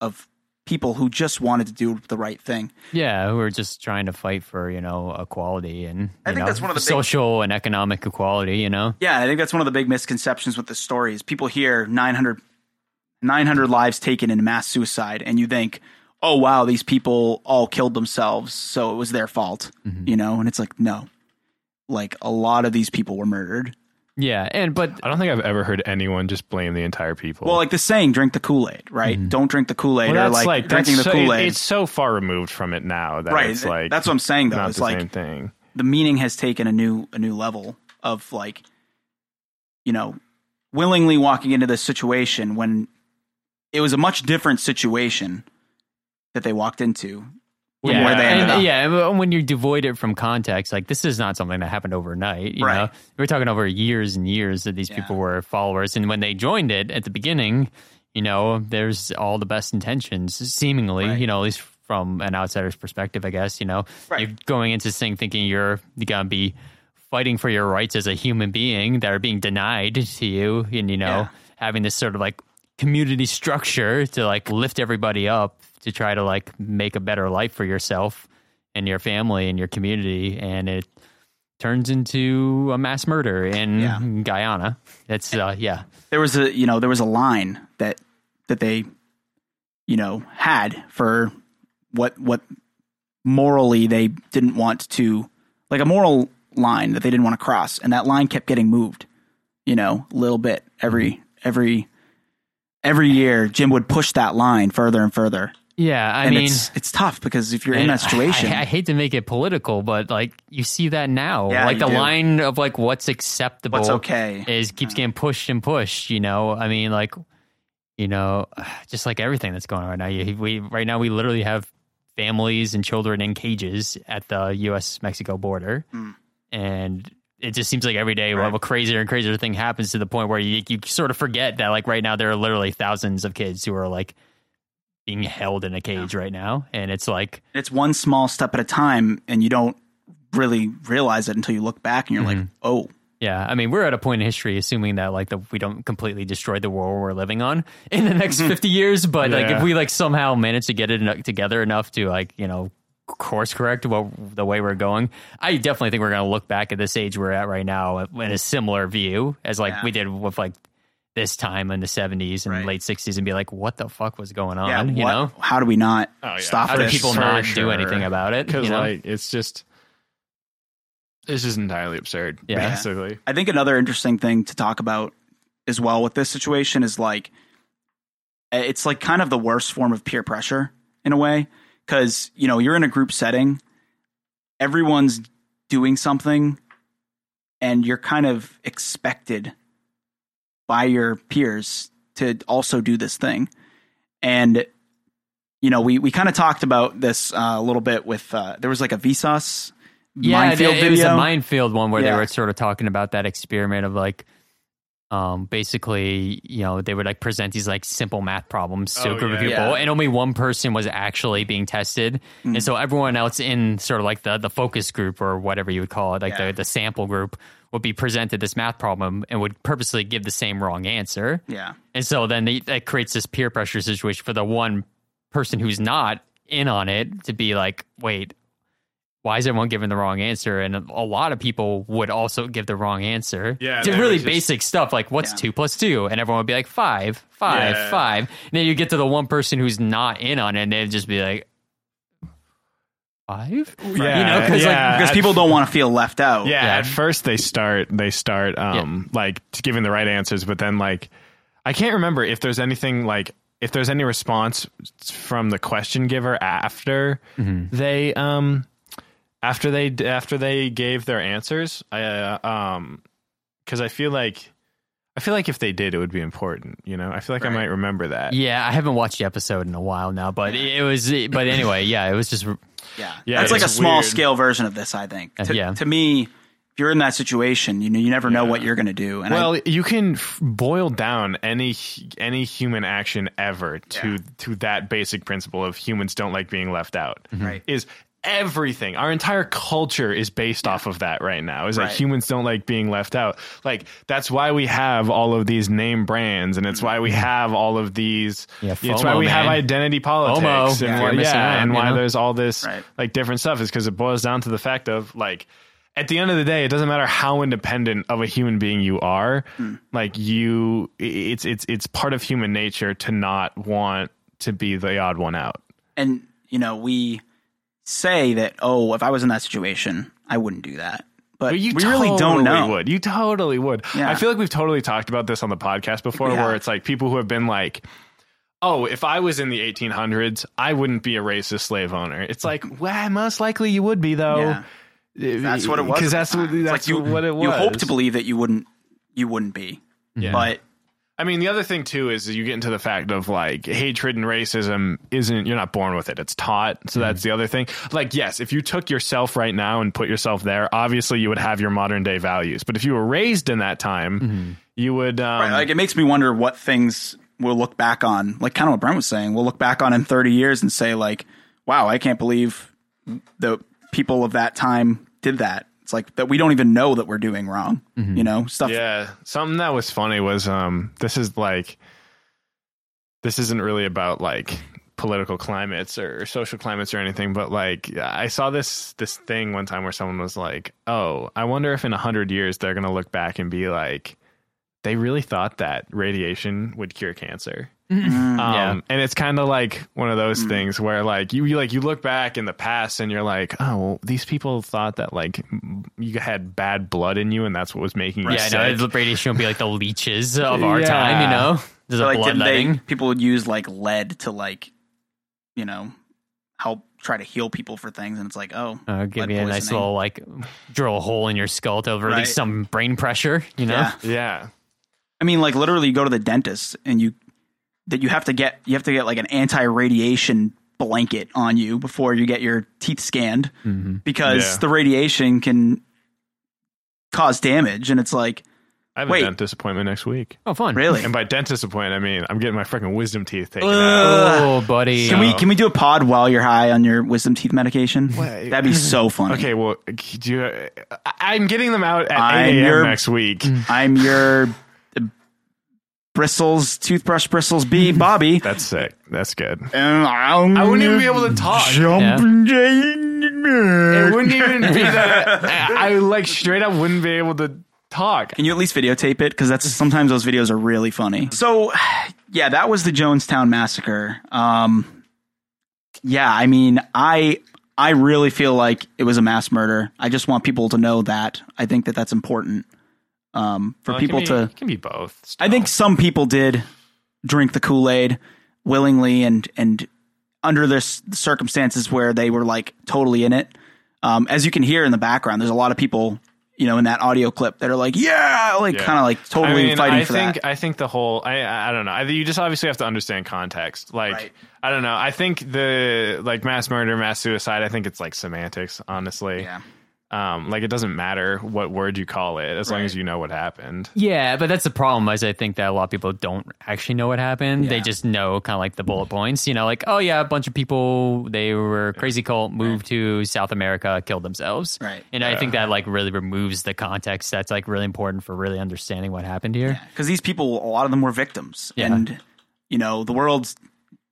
of people who just wanted to do the right thing. Yeah, who are just trying to fight for you know equality and I you think know, that's one of the big- social and economic equality. You know. Yeah, I think that's one of the big misconceptions with the story is people hear 900, 900 lives taken in mass suicide and you think, oh, wow, these people all killed themselves, so it was their fault, mm-hmm. you know? And it's like, no. Like, a lot of these people were murdered. Yeah, and but I don't think I've ever heard anyone just blame the entire people. Well, like the saying, drink the Kool Aid, right? Mm-hmm. Don't drink the Kool Aid, Well, or like, like drinking the so- Kool Aid. It's so far removed from it now that Right, it's like that's what I'm saying, though. Not It's the like- same thing. the meaning has taken a new a new level of like you know willingly walking into this situation when it was a much different situation that they walked into yeah, where they ended and, up. yeah, when you devoid it from context, like this is not something that happened overnight. You Right. know, we're talking over years and years that these Yeah. people were followers, and when they joined it at the beginning, you know, there's all the best intentions, seemingly. Right. You know, at least from an outsider's perspective, I guess. You know, Right. you're going into this thing thinking you're gonna be fighting for your rights as a human being that are being denied to you, and you know, Yeah. having this sort of like community structure to like lift everybody up to try to like make a better life for yourself and your family and your community and it turns into a mass murder in Yeah. Guyana. That's uh yeah. there was a you know there was a line that that they you know had for what what morally they didn't want to like a moral line that they didn't want to cross and that line kept getting moved you know a little bit every every every year jim would push that line further and further Yeah, I and mean it's it's tough because if you're in that situation I, I hate to make it political, but like you see that now. Yeah, like the do. line of like what's acceptable what's okay is keeps getting pushed and pushed. You know, I mean, like, you know, just like everything that's going on right now. You, we right now we literally have families and children in cages at the U.S. Mexico border, hmm. and it just seems like every day Right. a crazier and crazier thing happens to the point where you you sort of forget that like right now there are literally thousands of kids who are like being held in a cage right now, and it's like It's one small step at a time, and you don't really realize it until you look back and you're like, mm-hmm. oh, Yeah, I mean, we're at a point in history, assuming that like the, we don't completely destroy the world we're living on in the next mm-hmm. fifty years. But like, if we like somehow manage to get it together enough to like you know course correct what the way we're going, I definitely think we're going to look back at this age we're at right now in a similar view as like Yeah. we did with like this time in the seventies and Right. late sixties, and be like, what the fuck was going on? yeah, you what- know, how do we not Oh, yeah. stop how do people For not do anything about it? because you know? like it's just it's just entirely absurd. Yeah. basically. I think another interesting thing to talk about as well with this situation is like it's like kind of the worst form of peer pressure in a way because you know you're in a group setting, everyone's doing something, and you're kind of expected by your peers to also do this thing, and you know we we kind of talked about this uh, a little bit with uh, there was like a Vsauce yeah, Mind Field it, it was a Mind Field one where they were sort of talking about that experiment of like, um, basically, you know, they would like present these like simple math problems to Oh, a group of people, Yeah. and only one person was actually being tested, Mm. and so everyone else in sort of like the the focus group or whatever you would call it, like Yeah. the the sample group, would be presented this math problem and would purposely give the same wrong answer. yeah. And so then they, that creates this peer pressure situation for the one person who's not in on it to be like, wait, why is everyone giving the wrong answer? And a lot of people would also give the wrong answer. Yeah, To really would just- basic stuff like what's Yeah. two plus two? And everyone would be like five, five, Yeah. five. And then you get to the one person who's not in on it and they'd just be like, five? Yeah, you know, because yeah. like, because people don't want to feel left out. Yeah, Yeah. at first they start they start um like giving the right answers, but then like I can't remember if there's anything like if there's any response from the question giver after Mm-hmm. they um after they after they gave their answers. I uh, um because I feel like I feel like if they did, it would be important. You know, I feel like I might remember that. yeah, I haven't watched the episode in a while now, but it was, but anyway, yeah, it was just, yeah, Yeah, That's like a it's small weird. scale version of this. I think. Uh, To, yeah. to me, if you're in that situation, you know, you never know what you're going to do. And I- well, you can f- boil down any any human action ever to Yeah. to that basic principle of humans don't like being left out. Right. Is everything. Our entire culture is based off of that right now. Is Right. that humans don't like being left out. Like that's why we have all of these name brands and it's why we mm-hmm. have all of these Yeah, it's why FOMO, we have identity politics FOMO, and yeah, why, yeah, out, and why know? there's all this Right. like different stuff is because it boils down to the fact of like at the end of the day, it doesn't matter how independent of a human being you are. Hmm. Like you, it's it's it's part of human nature to not want to be the odd one out. and you know, we say that, oh, if I was in that situation, I wouldn't do that. But, But you we really don't totally know. Would you totally would? Yeah. I feel like we've totally talked about this on the podcast before, Yeah. where it's like people who have been like. Oh, if I was in the 1800s, I wouldn't be a racist slave owner. It's like, well, most likely you would be, though. Yeah. That's what it uh, was. Because that's what that's like you, what it was. You hope to believe that you wouldn't, you wouldn't be. Yeah. But I mean, the other thing too is you get into the fact of like hatred and racism isn't you're not born with it; it's taught. So that's the other thing. Like, yes, if you took yourself right now and put yourself there, obviously you would have your modern day values. But if you were raised in that time, you would. Um, Right, like it makes me wonder what things we'll look back on, like kind of what Brent was saying. We'll look back on in 30 years and say, like, wow, I can't believe the people of that time did that. It's like that we don't even know that we're doing wrong. You know, stuff. Yeah, something that was funny was um this is like this isn't really about like political climates or social climates or anything, but like I saw this this thing one time where someone was like, "Oh, I wonder if in a hundred years they're gonna look back and be like." They really thought that radiation would cure cancer. Um, Yeah. and it's kind of like one of Mm. those things where like you, you like you look back in the past and you're like, oh, well, these people thought that like you had bad blood in you and that's what was making you yeah, sick. no, the radiation would be like the leeches of our time, you know? There's So, a like, did they, bloodletting. people would use like lead to like, you know, help try to heal people for things, and it's like, oh, Uh, give lead you a nice little like drill a hole in your skull to release Right. some brain pressure, you know? Yeah. yeah. I mean, like literally, you go to the dentist and you that you have to get you have to get like an anti radiation blanket on you before you get your teeth scanned mm-hmm. because Yeah. the radiation can cause damage. And it's like, I have Wait. a dentist appointment next week. Oh, fun. really? And by dentist appointment, I mean I'm getting my freaking wisdom teeth taken out. Oh, buddy. Can we can we do a pod while you're high on your wisdom teeth medication? That'd be so funny. Okay, well, do you, I- I'm getting them out at I'm 8 a.m. your- next week. Mm. I'm your bristles toothbrush bristles B Bobby. That's sick. That's good. And I'm I wouldn't even be able to talk. Jumping It wouldn't even be that. I, I like straight up wouldn't be able to talk. Can you at least videotape it? Because that's sometimes those videos are really funny. So, yeah, that was the Jonestown massacre. Um, yeah, I mean, I I really feel like it was a mass murder. I just want people to know that. I think that that's important um, for Well, it people can be, to. it can be both. I think some people did drink the Kool Aid willingly and and under this circumstances where they were like totally in it. Um, as you can hear in the background, there's a lot of people, you know, in that audio clip that are like, yeah, like Yeah. kind of like totally I mean, fighting I for think that. I think the whole I I I don't know. I, you just obviously have to understand context. Like Right. I don't know. I think the like mass murder, mass suicide. I think it's like semantics. Honestly, Yeah. Um, like it doesn't matter what word you call it as long as you know what happened. Yeah, but that's the problem. Is I think that a lot of people don't actually know what happened. They just know kind of like the bullet points. You know, like oh yeah, a bunch of people they were a crazy cult, moved to South America, killed themselves. Right. And I think that like really removes the context. That's like really important for really understanding what happened here. because these people, a lot of them were victims, Yeah. and you know the world's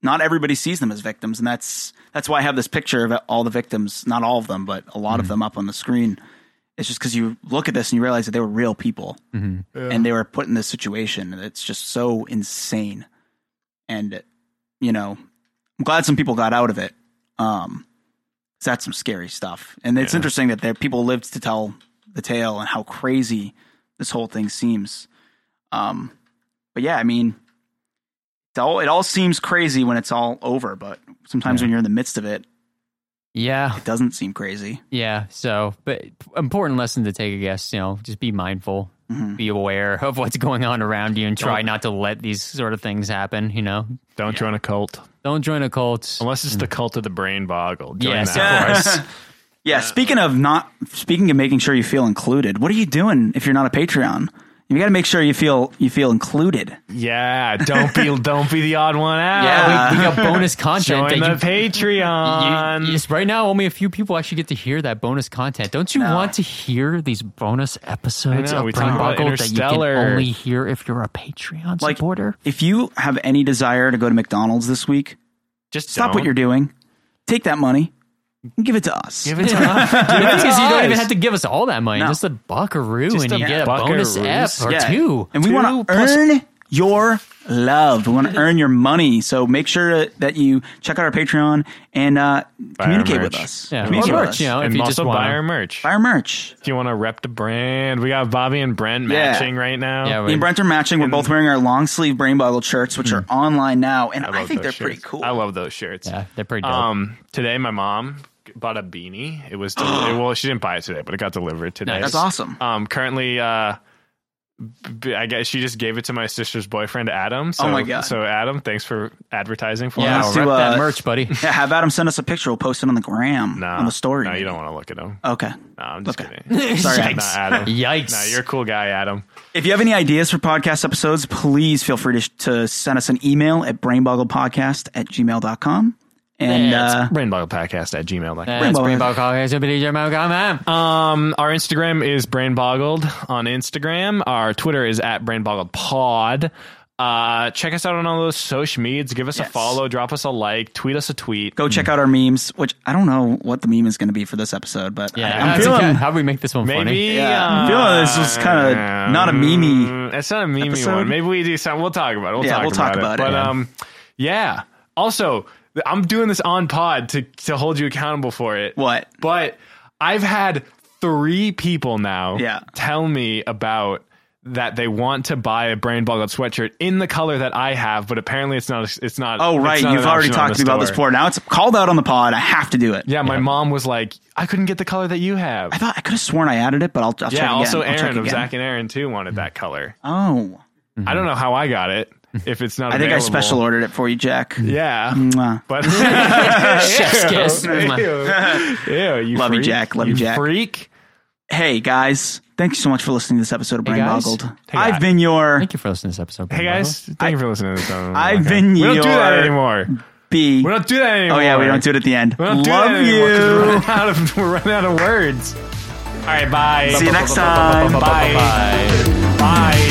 not everybody sees them as victims, and that's that's why I have this picture of all the victims, not all of them, but a lot of them up on the screen. It's just because you look at this and you realize that they were real people, and they were put in this situation. and It's just so insane, and you know, I'm glad some people got out of it. Um, 'cause that's some scary stuff, and it's Yeah. interesting that there people lived to tell the tale and how crazy this whole thing seems. Um, but yeah, I mean, it all it all seems crazy when it's all over, but sometimes when you're in the midst of it, Yeah. it doesn't seem crazy. Yeah. So, but important lesson to take, I guess, you know, just be mindful, Mm-hmm. be aware of what's going on around you and try not to let these sort of things happen, you know? Don't join a cult Don't join a cult. unless it's the cult of the brain boggle. Join Yes, that. of course. Yeah. Speaking of not speaking of making sure you feel included, what are you doing if you're not a Patreon? You got to make sure you feel you feel included. Yeah, don't be don't be the odd one out. Yeah, we, we got bonus content Join that the you, Patreon. you, you just right now only a few people actually get to hear that bonus content. Don't you No. want to hear these bonus episodes I know, of Brain talk Boggle that you can only hear if you're a Patreon Like supporter? if you have any desire to go to McDonald's this week, Just stop don't. what you're doing. Take that money and give it to us. Give it to us. Because you don't even have to give us all that money, No. just a buckaroo, Just and a you get a bonus buckaroos. ep or Yeah. two. And we Two want to plus- earn your love. We want to earn your money. So make sure that you check out our Patreon and uh, our communicate with merch. us. Yeah, or communicate with merch, us. you know, if and you also just want buy our merch. Buy our merch. If you want to rep the brand, we got Bobby and Brent Yeah. matching right now. Yeah, Me and Brent are matching. We're both wearing our long sleeve brain boggled shirts, which are online now, and I, love think they're those pretty shirts. cool. I love those shirts. Yeah, they're pretty dope. Um, today my mom bought a beanie. It was del- well, she didn't buy it today, but it got delivered today. Nice. That's awesome. Um, currently, uh, b- I guess she just gave it to my sister's boyfriend Adam. So, Oh my God. So Adam, thanks for advertising for yeah, us. let's rep that uh, merch, buddy. Yeah, have Adam send us a picture. We'll post it on the gram No, on the story. No, you don't want to look at him. Okay. No, I'm just Okay. kidding. Sorry, Nah, Adam. Adam. Yikes. Nah, you're a cool guy, Adam. If you have any ideas for podcast episodes, please feel free to, to send us an email at brainbogglepodcast at gmail.com. And Yeah, it's uh, Brainbogglepodcast at gmail.com. That's Rainbow. Rainbow Cocktails, man. Um, our Instagram is brainboggled on Instagram. Our Twitter is at brainboggledpod. Uh, check us out on all those social medias. Give us a follow, drop us a like, tweet us a tweet. go check out our memes, which I don't know what the meme is going to be for this episode, but Yeah, I, that's am feeling. okay. how do we make this one Maybe funny? Yeah, I'm feeling this is kinda not a memey It's not a memey episode. one. Maybe we do something. We'll talk about it. We'll Yeah, talk we'll about talk it. about it, But yeah. um, yeah. Also, I'm doing this on pod to to hold you accountable for it. What? But I've had three people now Yeah. tell me about that they want to buy a brain boggled sweatshirt in the color that I have, but apparently it's not. It's not. Oh, right. not You've already talked to me about this before. Now it's called out on the pod. I have to do it. Yeah, my mom was like, I couldn't get the color that you have. I thought I could have sworn I added it, but I'll, I'll yeah, also Aaron of. Zach and Aaron too wanted that color. Oh. I don't know how I got it. If it's not. I think I special ordered it for you, Jack. Yeah, Mwah. but Chef's kiss. Ew, Ew, you Love you. Jack. Love you, Jack. Freak. Hey guys, thank you so much for listening to this episode of Brain guys. Boggled. Hey, I've been your Thank you for listening to this episode. Hey guys, thank you for listening to this. One. I've been We don't do that anymore. B. We don't do that anymore. Oh yeah, we don't do it at the end. We don't do Love that anymore 'cause you. We're running out of we're running out of words. All right, bye. See you next time. Bye. Bye.